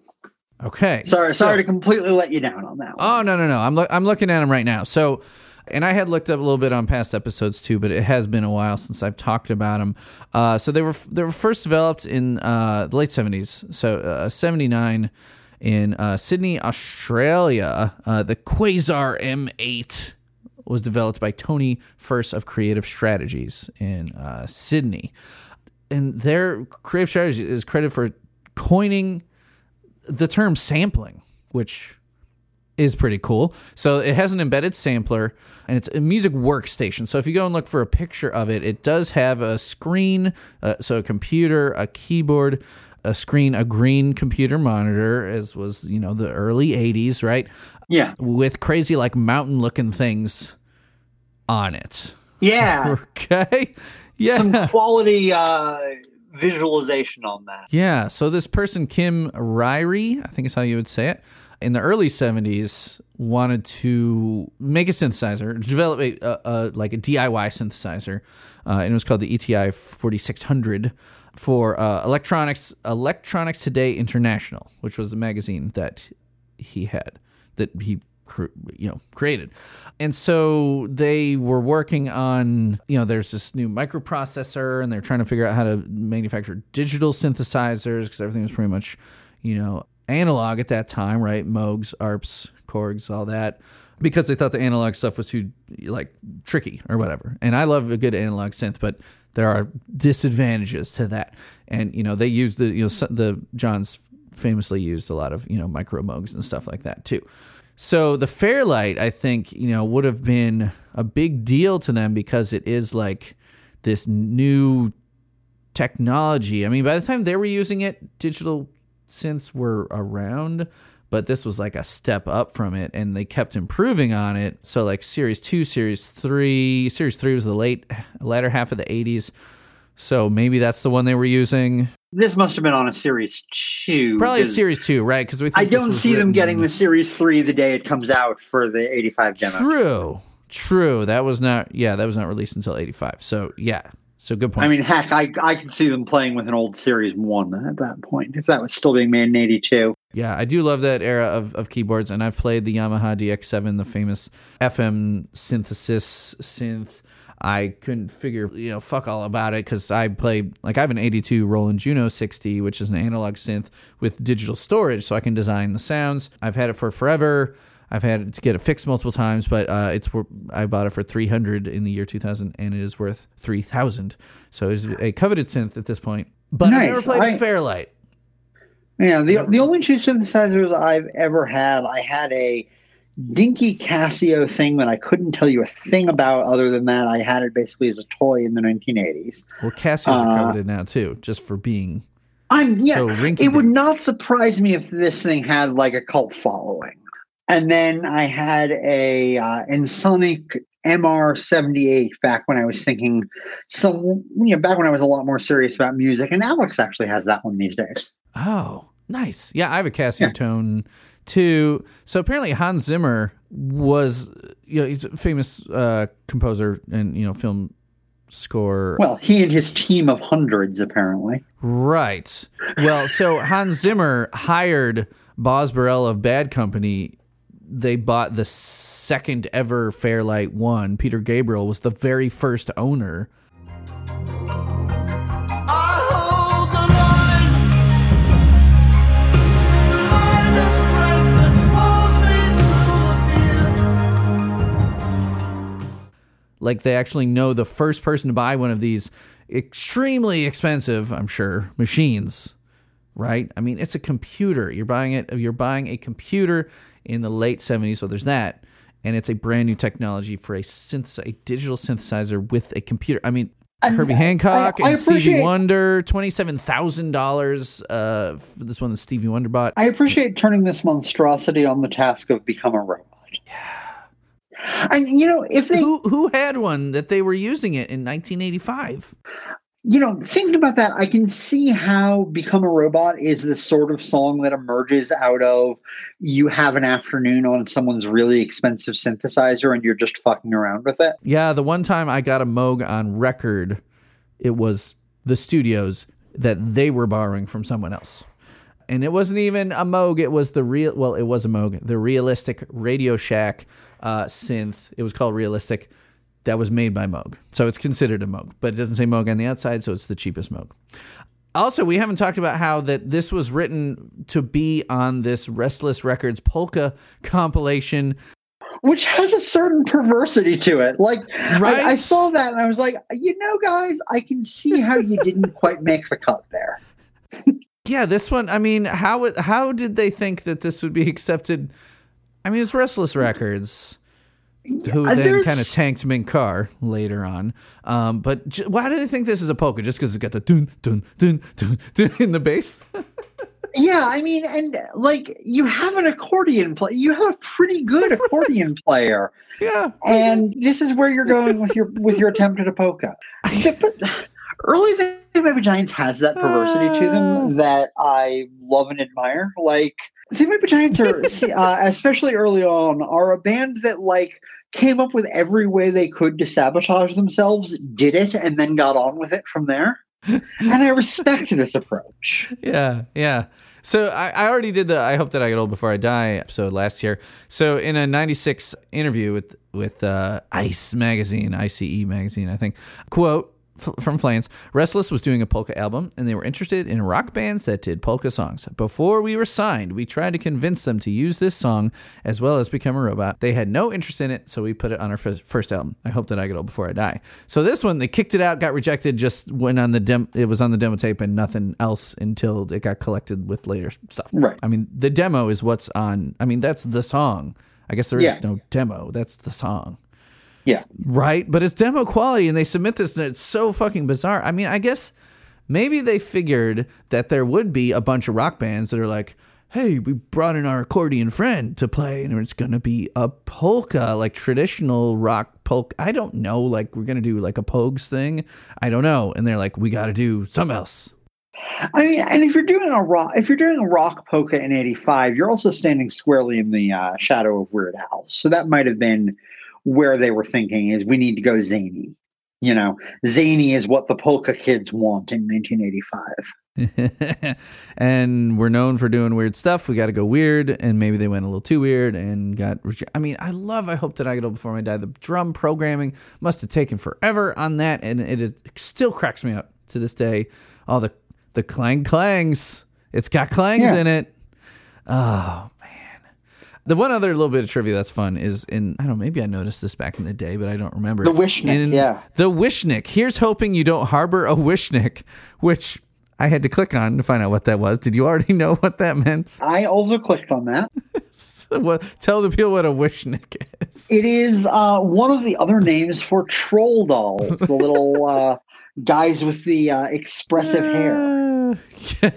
Okay. Sorry, so- sorry to completely let you down on that. One. Oh no no no! I'm lo- I'm looking at them right now. So, and I had looked up a little bit on past episodes too, but it has been a while since I've talked about them. Uh, so they were they were first developed in uh, the late '70s, so uh, '79 in uh, Sydney, Australia. Uh, the Quasar M8 was developed by Tony Furse of Creative Strategies in uh, Sydney, and their creative strategy is credited for coining the term sampling, which is pretty cool. So it has an embedded sampler and it's a music workstation. So if you go and look for a picture of it, it does have a screen, uh, so a computer, a keyboard, a screen, a green computer monitor, as was, you know, the early 80s, right? Yeah. With crazy, like mountain looking things on it. Yeah. Okay. Yeah. Some quality uh, visualization on that. Yeah. So this person, Kim Ryrie, I think is how you would say it, in the early '70s, wanted to make a synthesizer, develop a, a, a like a DIY synthesizer, uh, and it was called the ETI 4600 for uh, electronics Electronics Today International, which was the magazine that he had that he you know created. And so they were working on you know there's this new microprocessor and they're trying to figure out how to manufacture digital synthesizers because everything was pretty much you know analog at that time right? Moogs arps korgs all that. Because they thought the analog stuff was too like tricky or whatever. And i love a good analog synth but there are disadvantages to that. And you know they used the you know the johns famously used a lot of you know micro moogs and stuff like that too so the Fairlight, I think, you know, would have been a big deal to them because it is like this new technology. I mean, by the time they were using it, digital synths were around, but this was like a step up from it and they kept improving on it. So like Series 2, Series 3, Series 3 was the late latter half of the 80s. So maybe that's the one they were using. This must have been on a series two. Probably 'cause Series 2, right? Cuz we I don't see them getting the series three the day it comes out for the 85 demo. True. True. That was not yeah, that was not released until 85. So, yeah. So good point. I mean, heck, I I could see them playing with an old Series One at that point if that was still being made in '82. yeah, I do love that era of, of keyboards and I've played the Yamaha DX7, the famous FM synthesis synth. I couldn't figure, you know, fuck all about it because I play, like, I have an 82 Roland Juno 60, which is an analog synth with digital storage, so I can design the sounds. I've had it for forever. I've had to get it fixed multiple times, but uh, it's I bought it for 300 in the year 2000, and it is worth 3,000. So it's a coveted synth at this point. But I've never played I- Fairlight. Yeah, the the only two synthesizers I've ever had, I had a dinky Casio thing that I couldn't tell you a thing about other than that I had it basically as a toy in the 1980s. Well, Casios are Uh, coveted now too, just for being. I'm yeah, So rinky it would not surprise me if this thing had like a cult following. And then I had a uh, Ensoniq MR78 back when I was thinking some you know back when I was a lot more serious about music and Alex actually has that one these days. Oh, nice. Yeah, I have a Casio Yeah. tone too. So apparently Hans Zimmer was, you know, he's a famous uh, composer and you know film score. Well, he and his team of hundreds apparently. Right. Well, so Hans Zimmer hired Boz Burrell of Bad Company. They bought the second ever Fairlight one. Peter Gabriel was the very first owner. Like they actually know the first person to buy one of these extremely expensive, I'm sure, machines. Right? I mean, it's a computer. You're buying it. You're buying a computer in the late 70s. So there's that, and it's a brand new technology for a synth, a digital synthesizer with a computer. I mean, And Herbie I- Hancock I and Stevie Wonder, twenty-seven thousand dollars uh, for this one that Stevie Wonder bought. I appreciate turning this monstrosity on the task of become a robot. Yeah. And you know, if they Who who had one that they were using it in 1985? you know, thinking about that, I can see how Become a Robot is the sort of song that emerges out of you have an afternoon on someone's really expensive synthesizer and you're just fucking around with it. Yeah, the one time I got a Moog on record, it was the studios that they were borrowing from someone else. And it wasn't even a Moog, it was the real well, it was a Moog, the realistic Radio Shack uh, synth. It was called Realistic. That was made by Moog. So it's considered a Moog, but it doesn't say Moog on the outside, so it's the cheapest Moog. Also, we haven't talked about how that this was written to be on this Restless Records polka compilation Which has a certain perversity to it. Like, Right? I, I saw that and I was like, you know, guys, I can see how you didn't quite make the cut there. Yeah, this one. I mean, how how did they think that this would be accepted? I mean, it's Restless Records, who Uh, then kind of tanked Mink Car later on. Um, but j- why do they think this is a polka? Just because it's got the dun dun dun dun dun in the bass? Yeah, I mean, and like you have an accordion play, you have a pretty good accordion player, yeah, and this is where you're going with your with your attempt at a polka. The- but early the Baby Giants has that perversity to Ah. them that I love and admire. Like They Might Be Giants are, uh, especially early on, are a band that like came up with every way they could to sabotage themselves, did it, and then got on with it from there. and I respect this approach. yeah, yeah. So I, I already did the "I hope that I get old before I die" episode last year. So in a '96 interview with with uh, Ice magazine, ICE magazine, I think, quote from Flans, Restless was doing a polka album, and they were interested in rock bands that did polka songs. Before we were signed, we tried to convince them to use this song as well as Become a Robot. They had no interest in it, so we put it on our f- first album. I hope that I get old before I die. So this one, they kicked it out, got rejected, just went on the dem. It was on the demo tape and nothing else until it got collected with later stuff. Right. I mean, the demo is what's on. I mean, that's the song. I guess there is Yeah. no demo. That's the song Yeah. right? But it's demo quality, and they submit this, and it's so fucking bizarre. I mean, I guess maybe they figured that there would be a bunch of rock bands that are like, "Hey, we brought in our accordion friend to play, and it's gonna be a polka, like traditional rock polka." I don't know, like we're gonna do like a Pogues thing. I don't know, and they're like, "We got to do something else." I mean, and if you're doing a rock, if you're doing a rock polka in '85, you're also standing squarely in the uh, shadow of Weird Al. So that might have been where they were thinking: is we need to go zany. You know, zany is what the polka kids want in 1985. and we're known for doing weird stuff. We got to go weird, and maybe they went a little too weird and got. I mean, I love. I hope that I get old before I die. The drum programming must have taken forever on that, and it, is, still cracks me up to this day. All the the clang clangs. It's got clangs Yeah. in it. Oh. The one other little bit of trivia that's fun is in I don't know maybe I noticed this back in the day but I don't remember The Wishnik, In yeah. the Wishnik. Here's hoping you don't harbor a Wishnik, which I had to click on to find out what that was. Did you already know what that meant? I also clicked on that. So what, tell the people what a Wishnik is. It is uh, one of the other names for troll dolls, the little uh, guys with the uh, expressive hair.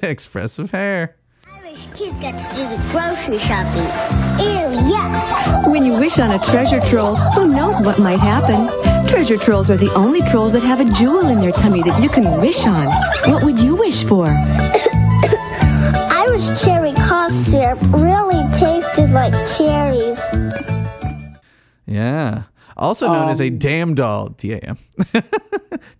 Expressive hair. Irish kids got to do the grocery shopping. Ew, yuck. When you wish on a treasure troll, who knows what might happen? Treasure trolls are the only trolls that have a jewel in their tummy that you can wish on. What would you wish for? I wish cherry cough syrup really tasted like cherries. Yeah. Also known as a um, Dam doll. D A M.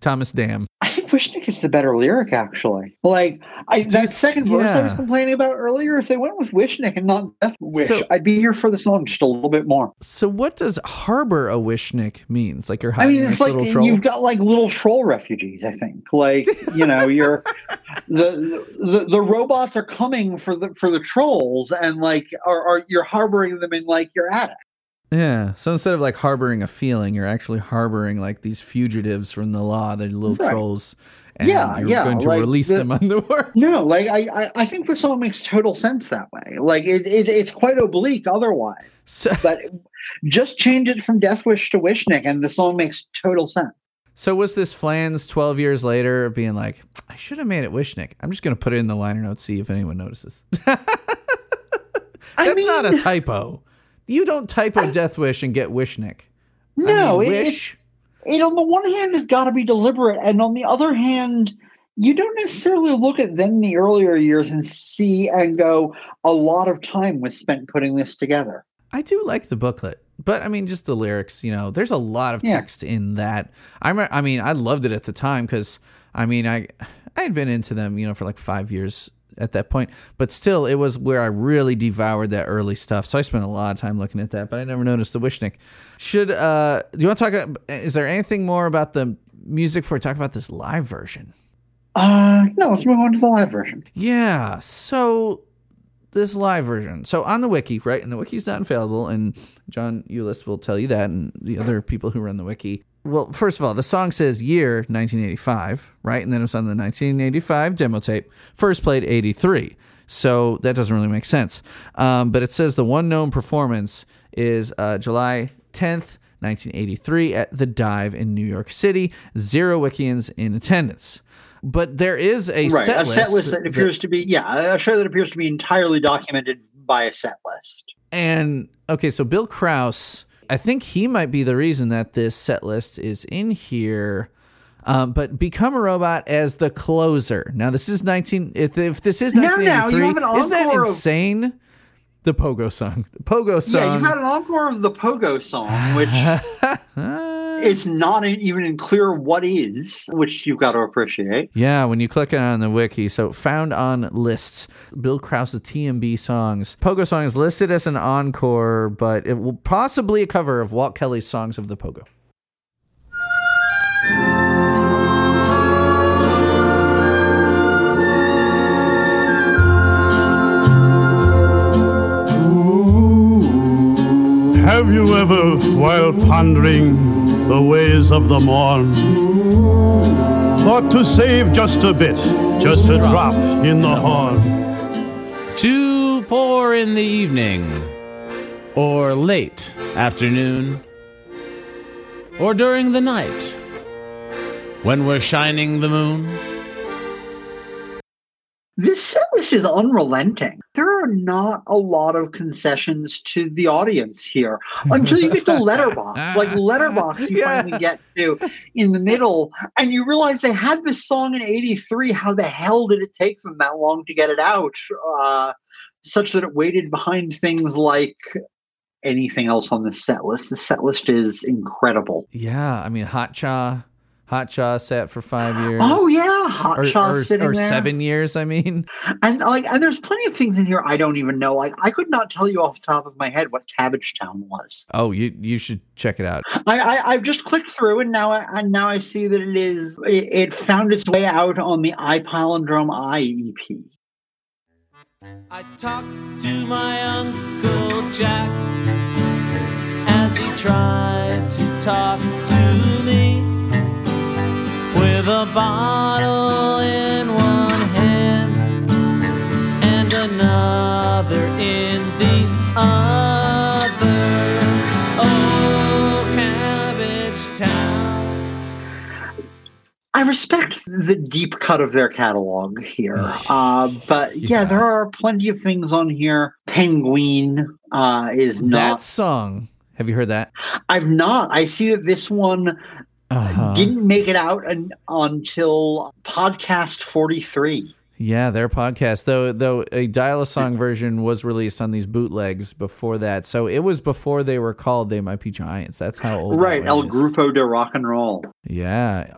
Thomas Dam. I think Wishnik is the better lyric, actually. Like I, that second verse I was complaining about earlier. If they went with Wishnik and not Death Wish, So- I'd be here for the song just a little bit more. So what does harbor a Wishnik means? Like you're I mean, it's like troll? you've got like little troll refugees. I think, like you know, you're the, the the robots are coming for the for the trolls, and like are, are you're harboring them in like your attic. Yeah. So instead of like harboring a feeling, you're actually harboring like these fugitives from the law, the little Right. trolls. And Yeah, you're yeah, going to like release the- them on the world. No, like I, I, I think the song makes total sense that way. Like it, it it's quite oblique otherwise. So, but just change it from Death Wish to Wishnik, and the song makes total sense. so was this Flans 12 years later being like, I should have made it Wishnik. I'm just going to put it in the liner notes, see if anyone notices. I That's mean, not a typo. You don't typo Death Wish and get Wishnik. No, I mean, it- wish. it on the one hand has got to be deliberate, and on the other hand, you don't necessarily look at then the earlier years and see and go, a lot of time was spent putting this together. I do like the booklet, but I mean, just the lyrics. You know, there's a lot of Yeah. text in that. I I mean, I loved it at the time because I mean, I I had been into them, you know, for like five years at that point, but still, it was where I really devoured that early stuff. So I spent a lot of time looking at that, but I never noticed the Wishnik. Should uh, do you want to talk? ab- Is there anything more about the music before we talk about this live version? Uh, no, let's move on to the live version. Yeah. So this live version. So on the wiki, right? And the wiki's not infallible, and John Eulis will tell you that, and the other people who run the wiki. Well, first of all, the song says year 1985, right? And then it was on the 1985 demo tape. First played 83. So that doesn't really make sense. Um, but it says the one known performance is uh, July 10th, 1983 at the Dive in New York City. Zero Wikians in attendance. But there is a right, set a set list that that- appears to be yeah, a show that appears to be entirely documented by a set list. And okay, so Bill Kraus, I think he might be the reason that this set list is in here. Um, but become a robot as the closer. Now this is nineteen. If, if this is Now, now, 1983, you have an isn't that insane? The Pogo song. The Pogo song. Yeah, you had an encore of the Pogo song, which it's not even in clear what is, which you've got to appreciate. Yeah, when you click it on the wiki, so found on lists, Bill Krause's TMB songs. Pogo song is listed as an encore, but it will possibly a cover of Walt Kelly's songs of the Pogo. Have you ever, while pondering the ways of the morn, thought to save just a bit, just a drop in the horn? Too poor in the evening, or late afternoon, or during the night, when we're shining the moon. This set list is unrelenting. There are not a lot of concessions to the audience here until you get to Letterbox. Like Letterbox, you finally get to in the middle, and you realize they had this song in '83. How the hell did it take them that long to get it out? Uh, such that it waited behind things like anything else on the set list. The set list is incredible. Yeah, I mean, Hot Cha, Hot Cha sat for five years. Oh yeah, Hot or, Cha or, sitting or there. seven years. I mean, And like, and there's plenty of things in here I don't even know. Like, I could not tell you off the top of my head what Cabbage Town was. oh, you you should check it out. I, I I've just clicked through, and now I and now I see that it is. It, it found its way out on the iPalindrome I E EP. I talked to my Uncle Jack as he tried to talk to me with a bottle in one hand and another in the other. Oh, Cabbage Town. I respect the deep cut of their catalog here, uh, but yeah, there are plenty of things on here. Penguin uh, is That not. song. Have you heard that? I've not. I see that this one Uh-huh. didn't make it out un, until podcast forty three. Yeah, their podcast though though a dial a song version was released on these bootlegs before that. So it was before they were called They Might Be Giants. That's how old. Right, El is. Grupo de Rock and Roll. Yeah.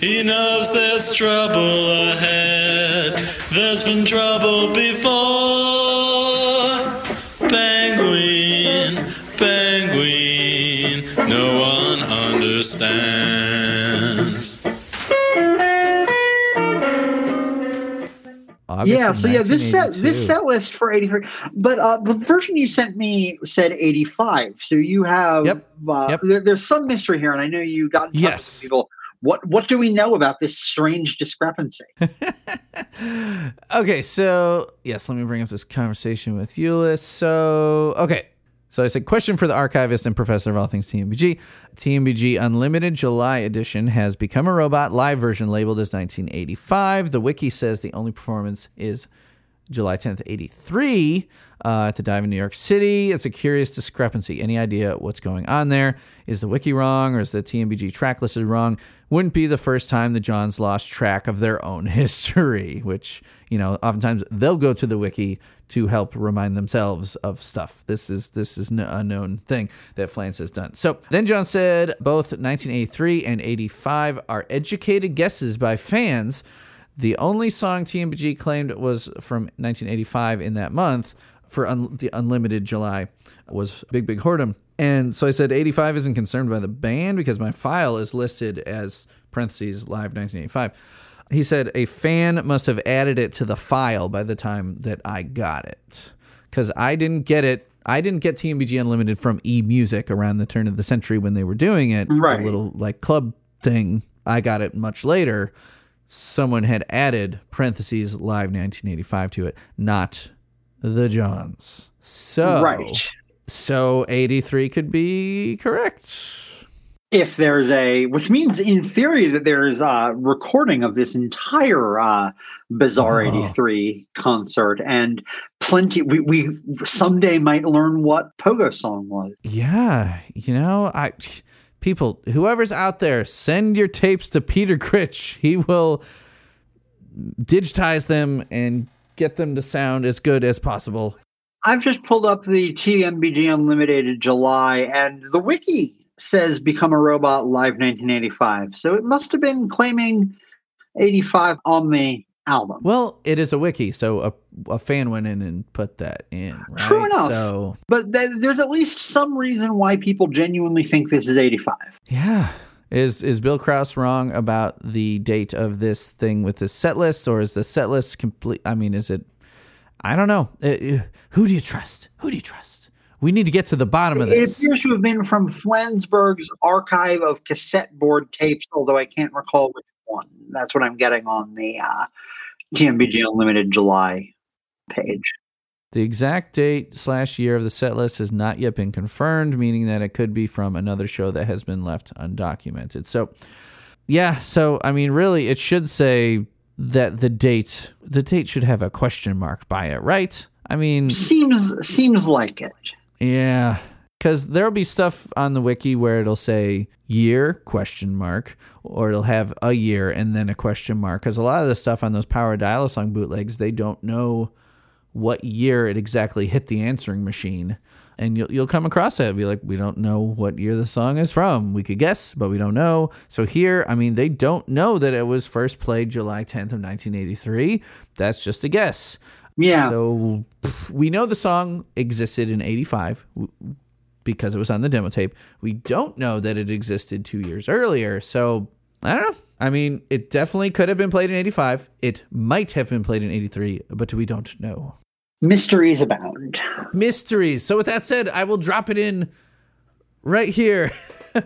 He knows there's trouble ahead. There's been trouble before. Penguin, penguin, no one understands. August yeah, so yeah, this set this set list for eighty three, but uh, the version you sent me said eighty five. So you have Yep, Uh, yep. There, there's some mystery here, and I know you got in touch Yes. with people. What what do we know about this strange discrepancy? Okay, so yes, let me bring up this conversation with Euless. So, okay. So I said, question for the archivist and professor of all things TMBG. TMBG Unlimited July edition has become a robot live version labeled as 1985. The wiki says the only performance is July 10th, 83, uh, at the dive in New York City. It's a curious discrepancy. Any idea what's going on there? Is the wiki wrong or is the TMBG track listed wrong? Wouldn't be the first time the Johns lost track of their own history, which, you know, oftentimes they'll go to the wiki to help remind themselves of stuff. This is this is a known thing that Flans has done. So then John said both 1983 and 85 are educated guesses by fans. The only song TMBG claimed was from 1985 in that month for un- the Unlimited July was Big Big Whoredom. And so I said 85 isn't concerned by the band because my file is listed as parentheses live 1985. He said a fan must have added it to the file by the time that I got it because I didn't get it. I didn't get TMBG Unlimited from E Music around the turn of the century when they were doing it. Right. The little like club thing. I got it much later. Someone had added parentheses live 1985 to it, not the Johns. So Right. So 83 could be correct. If there's a which means in theory that there's a recording of this entire uh bizarre Oh. 83 concert and plenty we, we someday might learn what pogo song was Yeah, you know, I people, whoever's out there, send your tapes to Peter Critch. He will digitize them and get them to sound as good as possible. i've just pulled up the tmbg unlimited july and the wiki says become a robot live 1985 so it must have been claiming 85 on the album Well, it is a wiki, so a, a fan went in and put that in, right? True enough. So, but th- there's at least some reason why people genuinely think this is 85 yeah. Is is Bill Kraus wrong about the date of this thing with this set list, or is the set list complete? I mean, is it? I don't know. Uh, uh, who do you trust? Who do you trust? We need to get to the bottom of this. It appears to have been from Flansburgh's archive of cassette board tapes, although I can't recall which one. That's what I'm getting on the uh, TMBG Unlimited July page. The exact date slash year of the set list has not yet been confirmed, meaning that it could be from another show that has been left undocumented. So, yeah. So, I mean, really, it should say that the date the date should have a question mark by it, right? I mean, Seems seems like it. Yeah, because there'll be stuff on the wiki where it'll say year question mark, or it'll have a year and then a question mark. Because a lot of the stuff on those Power Dial song bootlegs, they don't know what year it exactly hit the answering machine. And you'll you'll come across it. Be like, we don't know what year the song is from. We could guess, but we don't know. So here, I mean, they don't know that it was first played July 10th of 1983. That's just a guess. Yeah. So we know the song existed in 85 because it was on the demo tape. We don't know that it existed two years earlier. So I don't know. I mean, it definitely could have been played in 85. It might have been played in 83, but we don't know. Mysteries abound. Mysteries. So with that said, I will drop it in right here.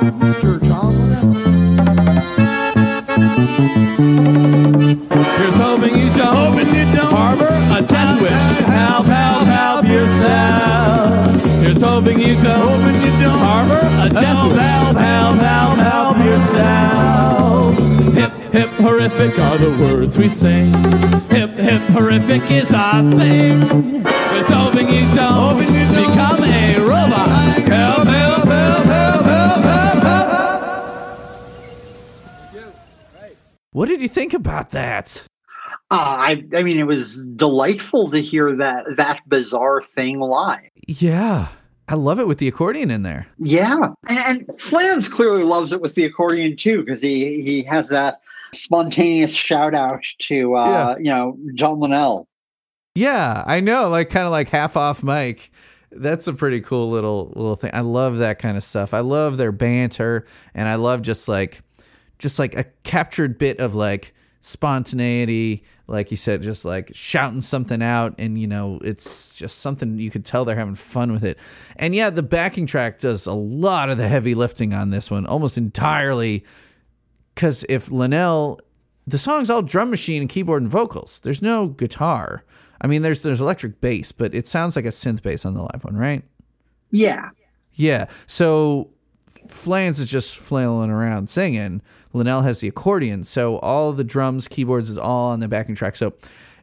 Mr. John Here's hoping you don't, hoping you don't harbor a death wish. Help, help, help yourself. Here's hoping you don't, hoping you don't harbor a death wish. Help, help, help, help yourself. Hip, hip, horrific are the words we sing. Hip, hip, horrific is our thing. Here's hoping you don't, hoping you don't become a robot. Help, What did you think about that? Uh, I I mean, it was delightful to hear that that bizarre thing live. Yeah. I love it with the accordion in there. Yeah, and, and Flans clearly loves it with the accordion too, because he he has that spontaneous shout out to uh, you know John Linnell. Yeah, I know, like kind of like half off mic. That's a pretty cool little little thing. I love that kind of stuff. I love their banter and I love just like just like a captured bit of like spontaneity, like you said just like shouting something out and you know, it's just something you could tell they're having fun with it. And yeah, the backing track does a lot of the heavy lifting on this one, almost entirely cuz if Linnell the song's all drum machine and keyboard and vocals. There's no guitar. I mean, there's there's electric bass, but it sounds like a synth bass on the live one, right? Yeah, Yeah. So Flans is just flailing around singing. Linnell has the accordion, so all the drums, keyboards is all on the backing track. So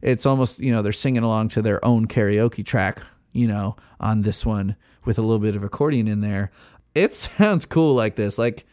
it's almost you know they're singing along to their own karaoke track, you know, on this one with a little bit of accordion in there. It sounds cool like this. Like,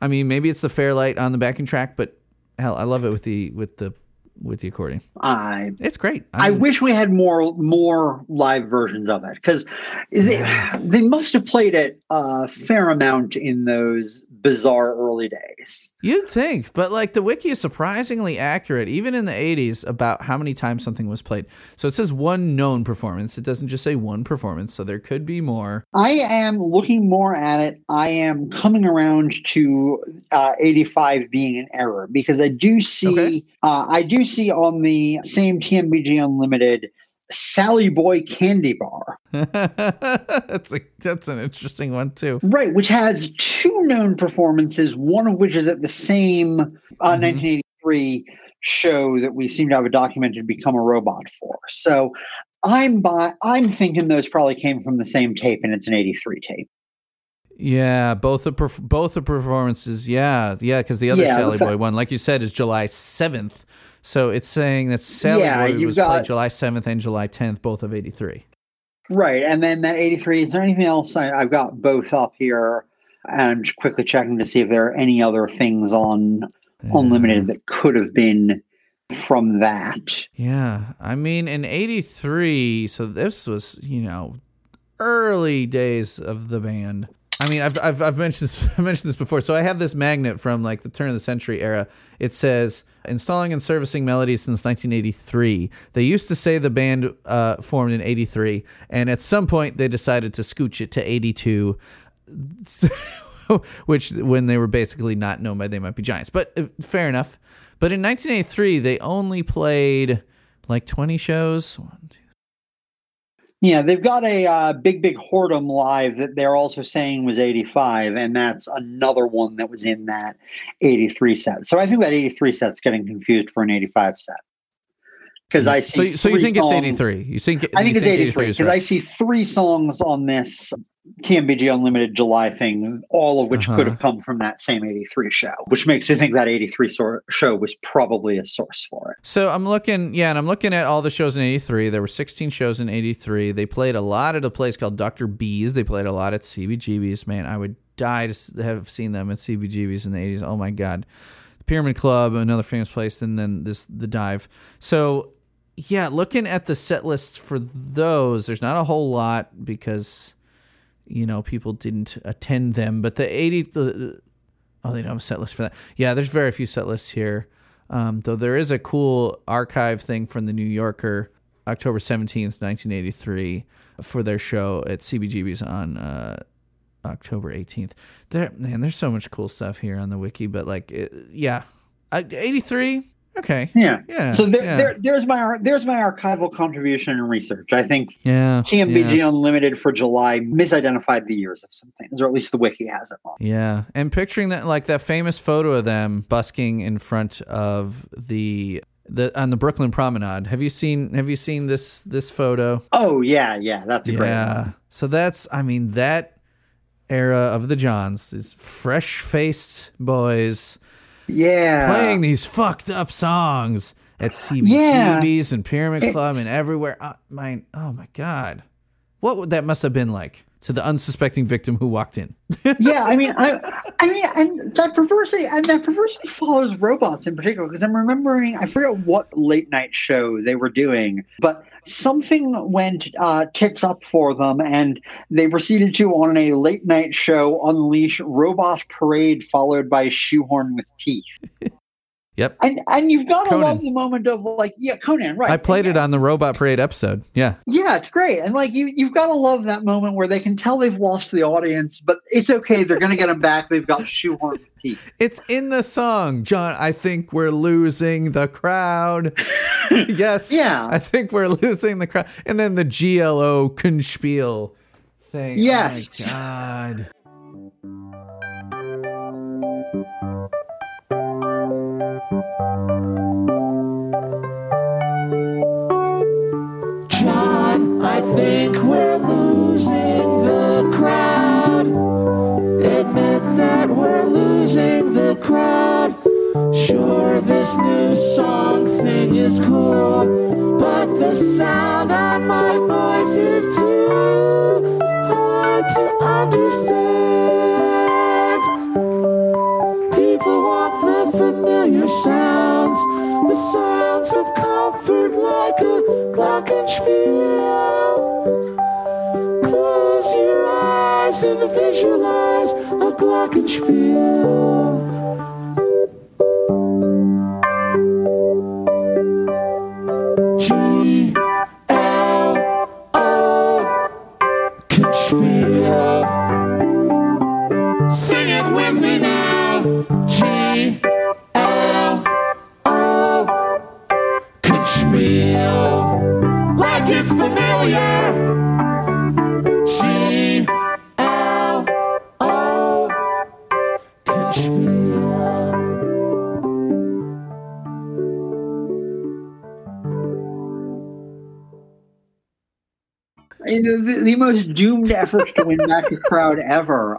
I mean, maybe it's the Fairlight on the backing track, but hell, I love it with the with the with the accordion. I It's great. I wish we had more more live versions of it because they, they must have played it a fair amount in those bizarre early days. You'd think, but like the wiki is surprisingly accurate, even in the 80s, about how many times something was played. So it says one known performance. It doesn't just say one performance, so there could be more. I am looking more at it. I am coming around to uh, 85 being an error because I do see uh, I do see on the same TMBG Unlimited Sally Boy Candy Bar. that's a, that's an interesting one too. Right, which has two known performances, one of which is at the same uh, 1983 show that we seem to have a documented Become a Robot for. So I'm by, I'm thinking those probably came from the same tape, and it's an 83 tape. Yeah, both the perf- both the performances. Yeah, yeah, because the other Yeah, Sally Boy one, like you said, is July seventh. So it's saying that Sally Yeah, was played July seventh and July tenth, both of eighty three. Right, and then that 83. Is there anything else? I, I've got both up here. And I'm just quickly checking to see if there are any other things on Unlimited that could have been from that. Yeah, I mean, in '83, so this was you know early days of the band. I mean, I've I've, I've mentioned this, I've mentioned this before. So I have this magnet from like the turn of the century era. It says installing and servicing melodies since 1983. They used to say the band uh, formed in '83, and at some point they decided to scooch it to '82. which when they were basically not known by they might be giants but uh, fair enough but in 1983 they only played like 20 shows Yeah, they've got a uh, big, big Whoredom live that they're also saying was 85, and that's another one that was in that 83 set. So I think that 83 set's getting confused for an 85 set. Because I so, see. so you three think it's 83 you think I think it's 83 is because I see three songs on this TMBG Unlimited July thing, all of which Uh-huh. could have come from that same 83 show, which makes me think that 83 sor- show was probably a source for it. So I'm looking, yeah, and I'm looking at all the shows in '83. There were 16 shows in '83. They played a lot at a place called Dr. B's. They played a lot at CBGB's. Man, I would die to have seen them at CBGB's in the '80s. Oh my god, the Pyramid Club, another famous place, and then this the Dive. So yeah, looking at the set lists for those, there's not a whole lot because you know people didn't attend them. But the '80 the Oh, they don't have a set list for that. Yeah, there's very few set lists here. Um, though there is a cool archive thing from the New Yorker, October 17th, 1983, for their show at CBGB's on uh, October 18th. There, man, there's so much cool stuff here on the wiki, but like, it, yeah, uh, 83. Okay. Yeah. Yeah. So there, yeah. there, there's my there's my archival contribution and research. I think Yeah, TMBG yeah. Unlimited for July misidentified the years of some things, or at least the wiki has it wrong. Yeah, and picturing that like that famous photo of them busking in front of the the on the Brooklyn Promenade. Have you seen Have you seen this this photo? Oh yeah, yeah, that's a great Yeah. So that's I mean that era of the Johns, these fresh faced boys Yeah. playing these fucked up songs at Yeah. CBGB's and Pyramid Club It's- and everywhere. Uh, my oh my god, what would that must have been like to the unsuspecting victim who walked in? yeah, I mean, I, I mean, and that perversity, and that perversity follows robots in particular. Because I'm remembering, I forget what late night show they were doing, but something went uh, tits up for them, and they proceeded to on a late night show unleash Robot Parade, followed by Shoehorn with Teeth. Yep. And and you've got to love the moment of like, yeah, Conan, right? I played it on the Robot Parade episode. Yeah. Yeah, it's great. And like you you've got to love that moment where they can tell they've lost the audience, but it's okay. They're going to get them back. They've got shoehorn teeth. It's in the song, John. I think we're losing the crowd. yes. Yeah. I think we're losing the crowd. And then the glockenspiel thing. Yes. Oh my God. Sure, this new song thing is cool, but the sound on my voice is too hard to understand. People want the familiar sounds, the sounds of comfort like a glockenspiel. Close your eyes and visualize a glockenspiel. The, the most doomed efforts to win back a crowd ever.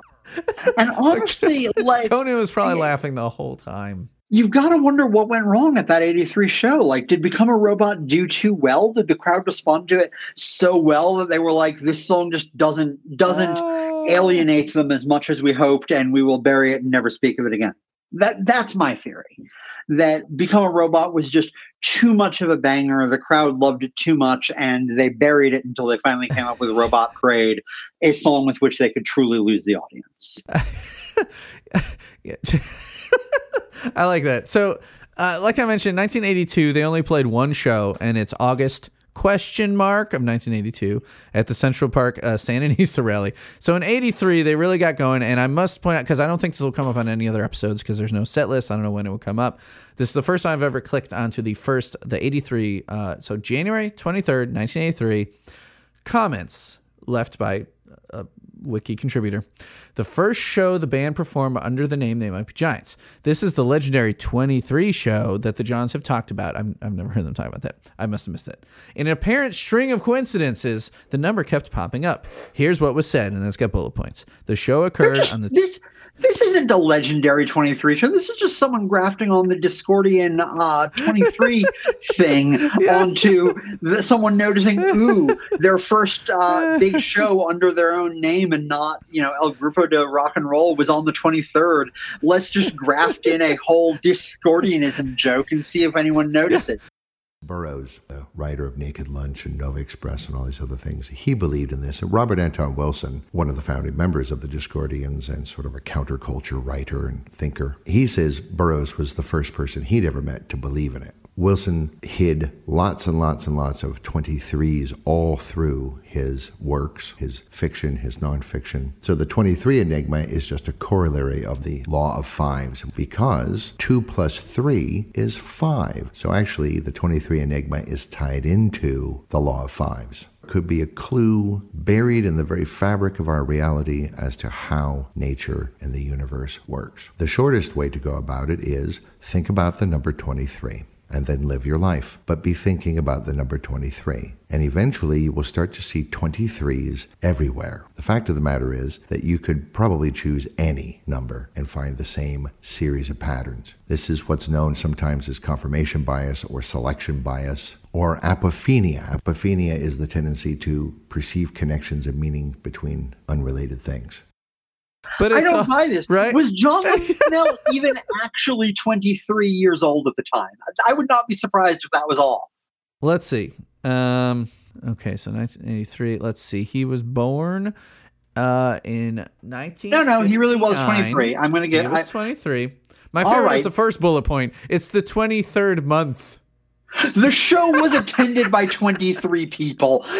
And honestly, like Conan was probably laughing the whole time. you've got to wonder what went wrong at that 83 show. Like, did Become a Robot do too well? Did the crowd respond to it so well that they were like, this song just doesn't doesn't uh. alienate them as much as we hoped, and we will bury it and never speak of it again? That that's my theory. That Become a Robot was just too much of a banger. The crowd loved it too much, and they buried it until they finally came up with Robot Parade, a song with which they could truly lose the audience. I like that. So, uh, like I mentioned, 1982, they only played one show, and it's August question mark of 1982 at the Central Park uh, Sandinista rally. So in 83, they really got going, and I must point out because I don't think this will come up on any other episodes because there's no set list. I don't know when it will come up. This is the first time I've ever clicked onto the first, the 83. Uh, so January 23rd, 1983. Comments left by a wiki contributor. The first show the band performed under the name They Might Be Giants. This is the legendary 23 show that the Johns have talked about. I've, I've never heard them talk about that. I must have missed it. In an apparent string of coincidences, the number kept popping up. Here's what was said, and it's got bullet points. The show occurred on the. This this isn't a legendary 23 show. This is just someone grafting on the Discordian uh, 23 thing onto the, someone noticing, ooh, their first uh, big show under their own name and not, you know, El Grupo de Rock and Roll was on the 23rd. Let's just graft in a whole Discordianism joke and see if anyone notices. Burroughs, the writer of Naked Lunch and Nova Express and all these other things, he believed in this. And Robert Anton Wilson, one of the founding members of the Discordians and sort of a counterculture writer and thinker, he says Burroughs was the first person he'd ever met to believe in it. Wilson hid lots and lots and lots of 23s all through his works, his fiction, his nonfiction. So the 23 enigma is just a corollary of the law of fives because 2 plus 3 is 5. So actually, the 23 enigma is tied into the law of fives. Could be a clue buried in the very fabric of our reality as to how nature and the universe works. The shortest way to go about it is think about the number 23 and then live your life. But be thinking about the number 23. And eventually you will start to see 23s everywhere. The fact of the matter is that you could probably choose any number and find the same series of patterns. This is what's known sometimes as confirmation bias or selection bias or apophenia. Apophenia is the tendency to perceive connections of meaning between unrelated things. But I don't all- buy this. right? Was John Linnell even actually 23 years old at the time? I would not be surprised if that was all. Let's see. Um, okay, so 1983. Let's see. He was born uh, in 19. No, no, he really was 23. I'm gonna get- He was I- 23. My favorite right. is the first bullet point. It's the 23rd month. The show was attended by 23 people.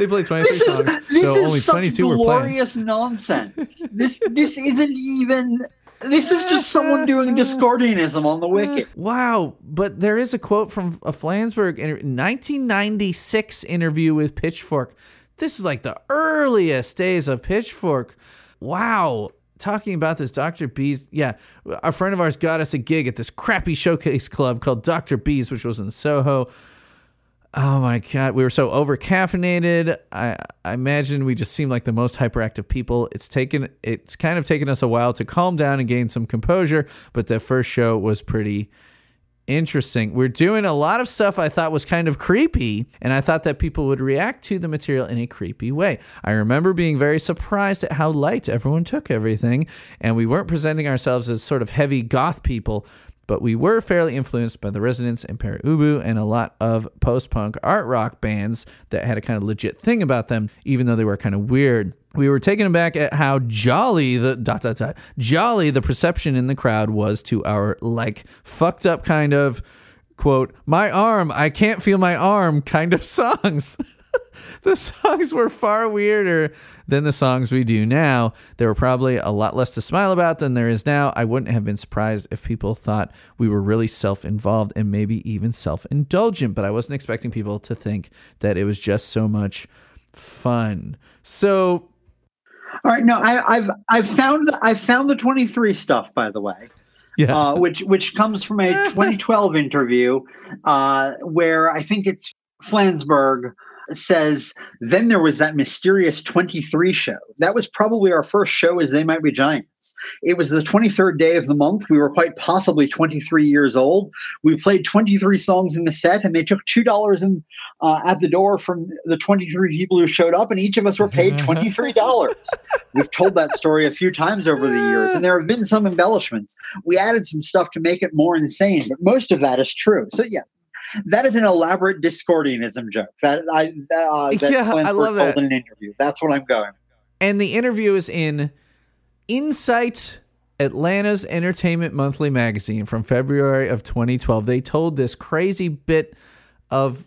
They played 23 This is this though is only such 22 glorious nonsense. This this isn't even. This is just someone doing Discordianism on the wiki. Wow, but there is a quote from a Flansburgh inter- 1996 interview with Pitchfork. This is like the earliest days of Pitchfork. Wow. Talking about this Dr. B's, yeah, a friend of ours got us a gig at this crappy showcase club called Dr. B's, which was in Soho. Oh my god, we were so over caffeinated. I, I imagine we just seemed like the most hyperactive people. It's taken it's kind of taken us a while to calm down and gain some composure, but the first show was pretty Interesting. We're doing a lot of stuff I thought was kind of creepy, and I thought that people would react to the material in a creepy way. I remember being very surprised at how light everyone took everything, and we weren't presenting ourselves as sort of heavy goth people, but we were fairly influenced by the Residents and Pere Ubu and a lot of post punk art rock bands that had a kind of legit thing about them, even though they were kind of weird. We were taken aback at how jolly the dot dot dot jolly the perception in the crowd was to our like fucked up kind of quote my arm I can't feel my arm kind of songs. The songs were far weirder than the songs we do now. There were probably a lot less to smile about than there is now. I wouldn't have been surprised if people thought we were really self involved and maybe even self indulgent, but I wasn't expecting people to think that it was just so much fun. So, All right, no, I, I've I've found I've found the 23 stuff by the way. Yeah. Uh, which which comes from a 2012 interview uh, where I think it's Flansburgh says then there was that mysterious 23 show. That was probably our first show as They Might Be Giants. It was the 23rd day of the month. We were quite possibly 23 years old. We played 23 songs in the set, and they took two dollars in uh, at the door from the 23 people who showed up, and each of us were paid 23 dollars. We've told that story a few times over the years, and there have been some embellishments. We added some stuff to make it more insane, but most of that is true. So yeah. That is an elaborate Discordianism joke. That I uh, that Yeah, I love told in an interview. That's what I'm going. and the interview is in Insight Atlanta's Entertainment Monthly magazine from February of 2012. They told this crazy bit of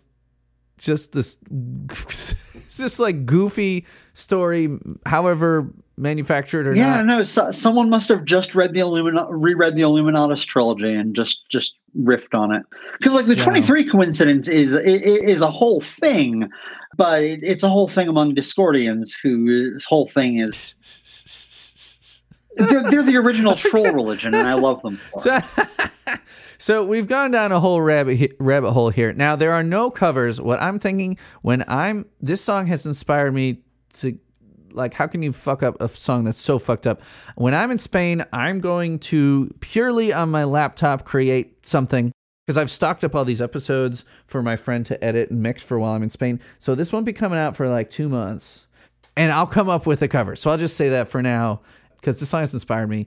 just this just like goofy story however manufactured or yeah, not. no. So, someone must have just read the Illumina- reread the Illuminatus trilogy and just just riffed on it. Because like the Wow. twenty three coincidence is is a whole thing, but it's a whole thing among Discordians whose whole thing is. They're, they're the original troll religion, and I love them for it. So, so we've gone down a whole rabbit rabbit hole here. Now there are no covers. What I'm thinking when I'm this song has inspired me to like how can you fuck up a song that's so fucked up? When I'm in Spain, I'm going to purely on my laptop create something because I've stocked up all these episodes for my friend to edit and mix for while I'm in Spain. So this won't be coming out for like 2 months. And I'll come up with a cover. So I'll just say that for now because the song has inspired me.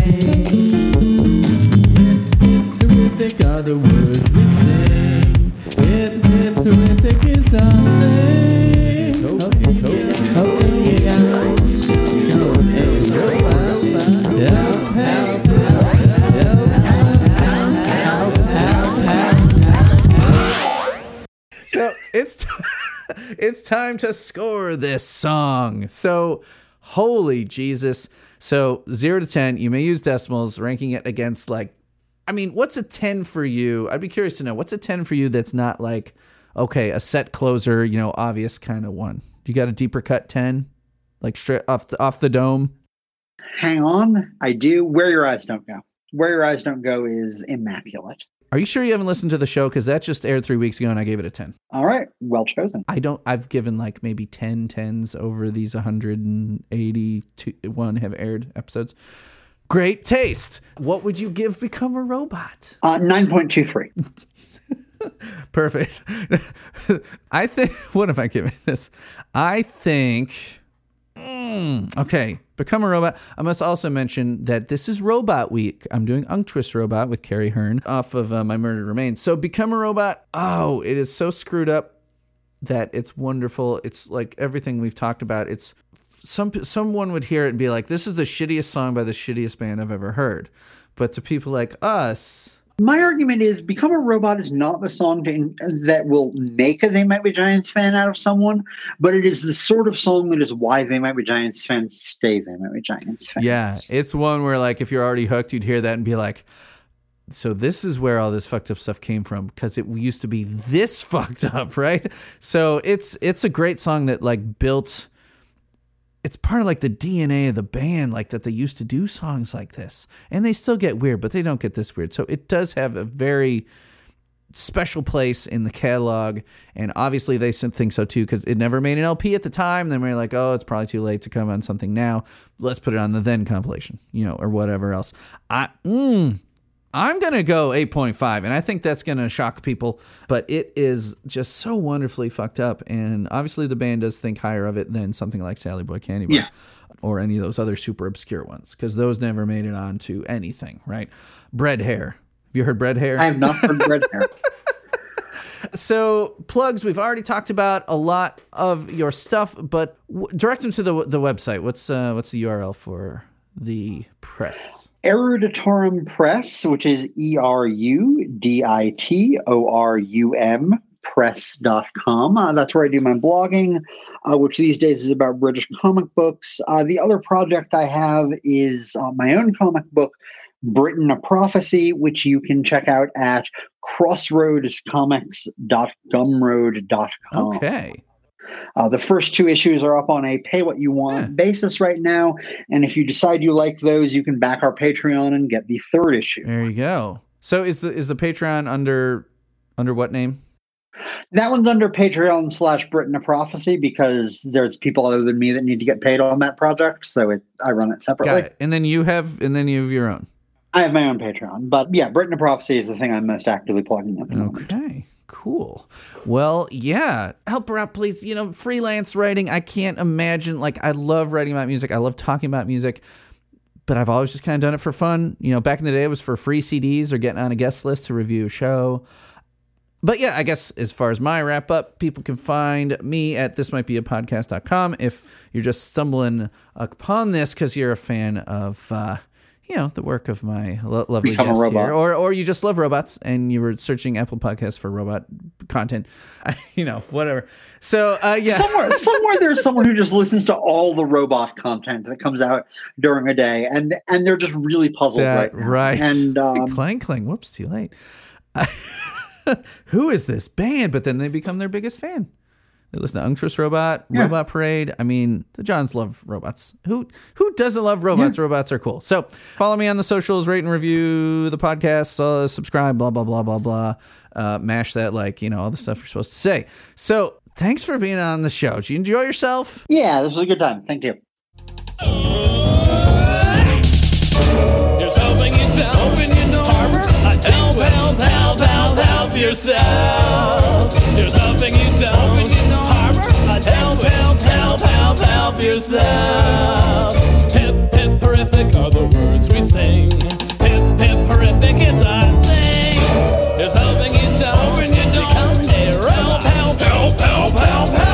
time to score this song. So holy Jesus. So 0 to 10, you may use decimals ranking it against like I mean, what's a 10 for you? I'd be curious to know. What's a 10 for you that's not like okay, a set closer, you know, obvious kind of one. You got a deeper cut 10? Like straight off the, off the dome? Hang on, I do. Where your eyes don't go. Where Your Eyes Don't Go is immaculate. Are you sure you haven't listened to the show? Because that just aired three weeks ago and I gave it a 10. All right, well chosen. I don't, I've given like maybe 10 tens over these 181 have aired episodes. Great taste. What would you give Become a Robot? Uh, 9.23. Perfect. I think, what have I given this? I think, mm, okay, Become a Robot. I must also mention that this is Robot Week. I'm doing Unctuous Robot with Carrie Hearn off of uh, My Murdered Remains. So Become a Robot, oh, it is so screwed up that it's wonderful. It's like everything we've talked about. It's some someone would hear it and be like, "This is the shittiest song by the shittiest band I've ever heard." But to people like us, My argument is Become a Robot is not the song to, that will make a They Might Be Giants fan out of someone, but it is the sort of song that is why They Might Be Giants fans stay They Might Be Giants fans. yeah, it's one where like if you're already hooked, you'd hear that and be like, "So this is where all this fucked up stuff came from because it used to be this fucked up, right?" So it's it's a great song that like built. It's part of like the DNA of the band, like that they used to do songs like this, and they still get weird, but they don't get this weird. So it does have a very special place in the catalog, and obviously they think so too because it never made an LP at the time. Then we're like, oh, it's probably too late to come on something now. Let's put it on the then compilation, you know, or whatever else. I mm, I'm gonna go 8.5, and I think that's gonna shock people. But it is just so wonderfully fucked up, and obviously the band does think higher of it than something like Sally Boy Candy Bar Yeah. or any of those other super obscure ones because those never made it onto anything, right? Bread hair. Have you heard bread hair? I have not heard Bread Hair. So plugs. We've already talked about a lot of your stuff, but w- direct them to the the website. What's uh, what's the URL for the press? Eruditorum Press, which is E R U D I T O R U M press.com. Uh, that's where I do my blogging, uh, which these days is about British comic books. Uh, the other project I have is uh, my own comic book, Britain a Prophecy, which you can check out at crossroadscomics.gumroad.com. Okay. Uh, the first two issues are up on a pay what you want basis right now. And if you decide you like those, you can back our Patreon and get the third issue. There you go. So is the is the Patreon under under what name? That one's under Patreon slash Britain a Prophecy because there's people other than me that need to get paid on that project. So it, I run it separately. It. And then you have and then you have your own. I have my own Patreon. But yeah, Britain a Prophecy is the thing I'm most actively plugging at the moment. Cool. Well, yeah. Help her out, please. You know, freelance writing. I can't imagine. Like, I love writing about music. I love talking about music, but I've always just kind of done it for fun. You know, back in the day, it was for free CDs or getting on a guest list to review a show. But yeah, I guess as far as my wrap up, people can find me at thismightbeapodcast.com if you're just stumbling upon this because you're a fan of, uh, you know, the work of my lo- lovely Become guest here, or or you just love robots and you were searching Apple Podcasts for robot content, you know, whatever. So uh, yeah, Somewhere, somewhere there's someone who just listens to all the robot content that comes out during a day, and and they're just really puzzled That- right now. right. And um, clang clang. Whoops, too late. Who is this band? But then they become their biggest fan. They listen to Unctuous Robot, Yeah. Robot Parade. I mean, the Johns love robots. Who who doesn't love robots? Robots are cool. So follow me on the socials, rate and review the podcast, uh, subscribe, blah blah blah blah blah. Uh, mash that like you know all the stuff you're supposed to say. So thanks for being on the show. Did you enjoy yourself? yeah, this was a good time. Thank you. Here's hoping you don't open your door. Help, help, help, help, help yourself. Here's hoping you don't Help, help, help, help, help yourself. Hip, hip, horrific are the words we sing. Hip, hip, horrific is our thing. Here's something you don't, and you don't. Help, help, help, help, help. help.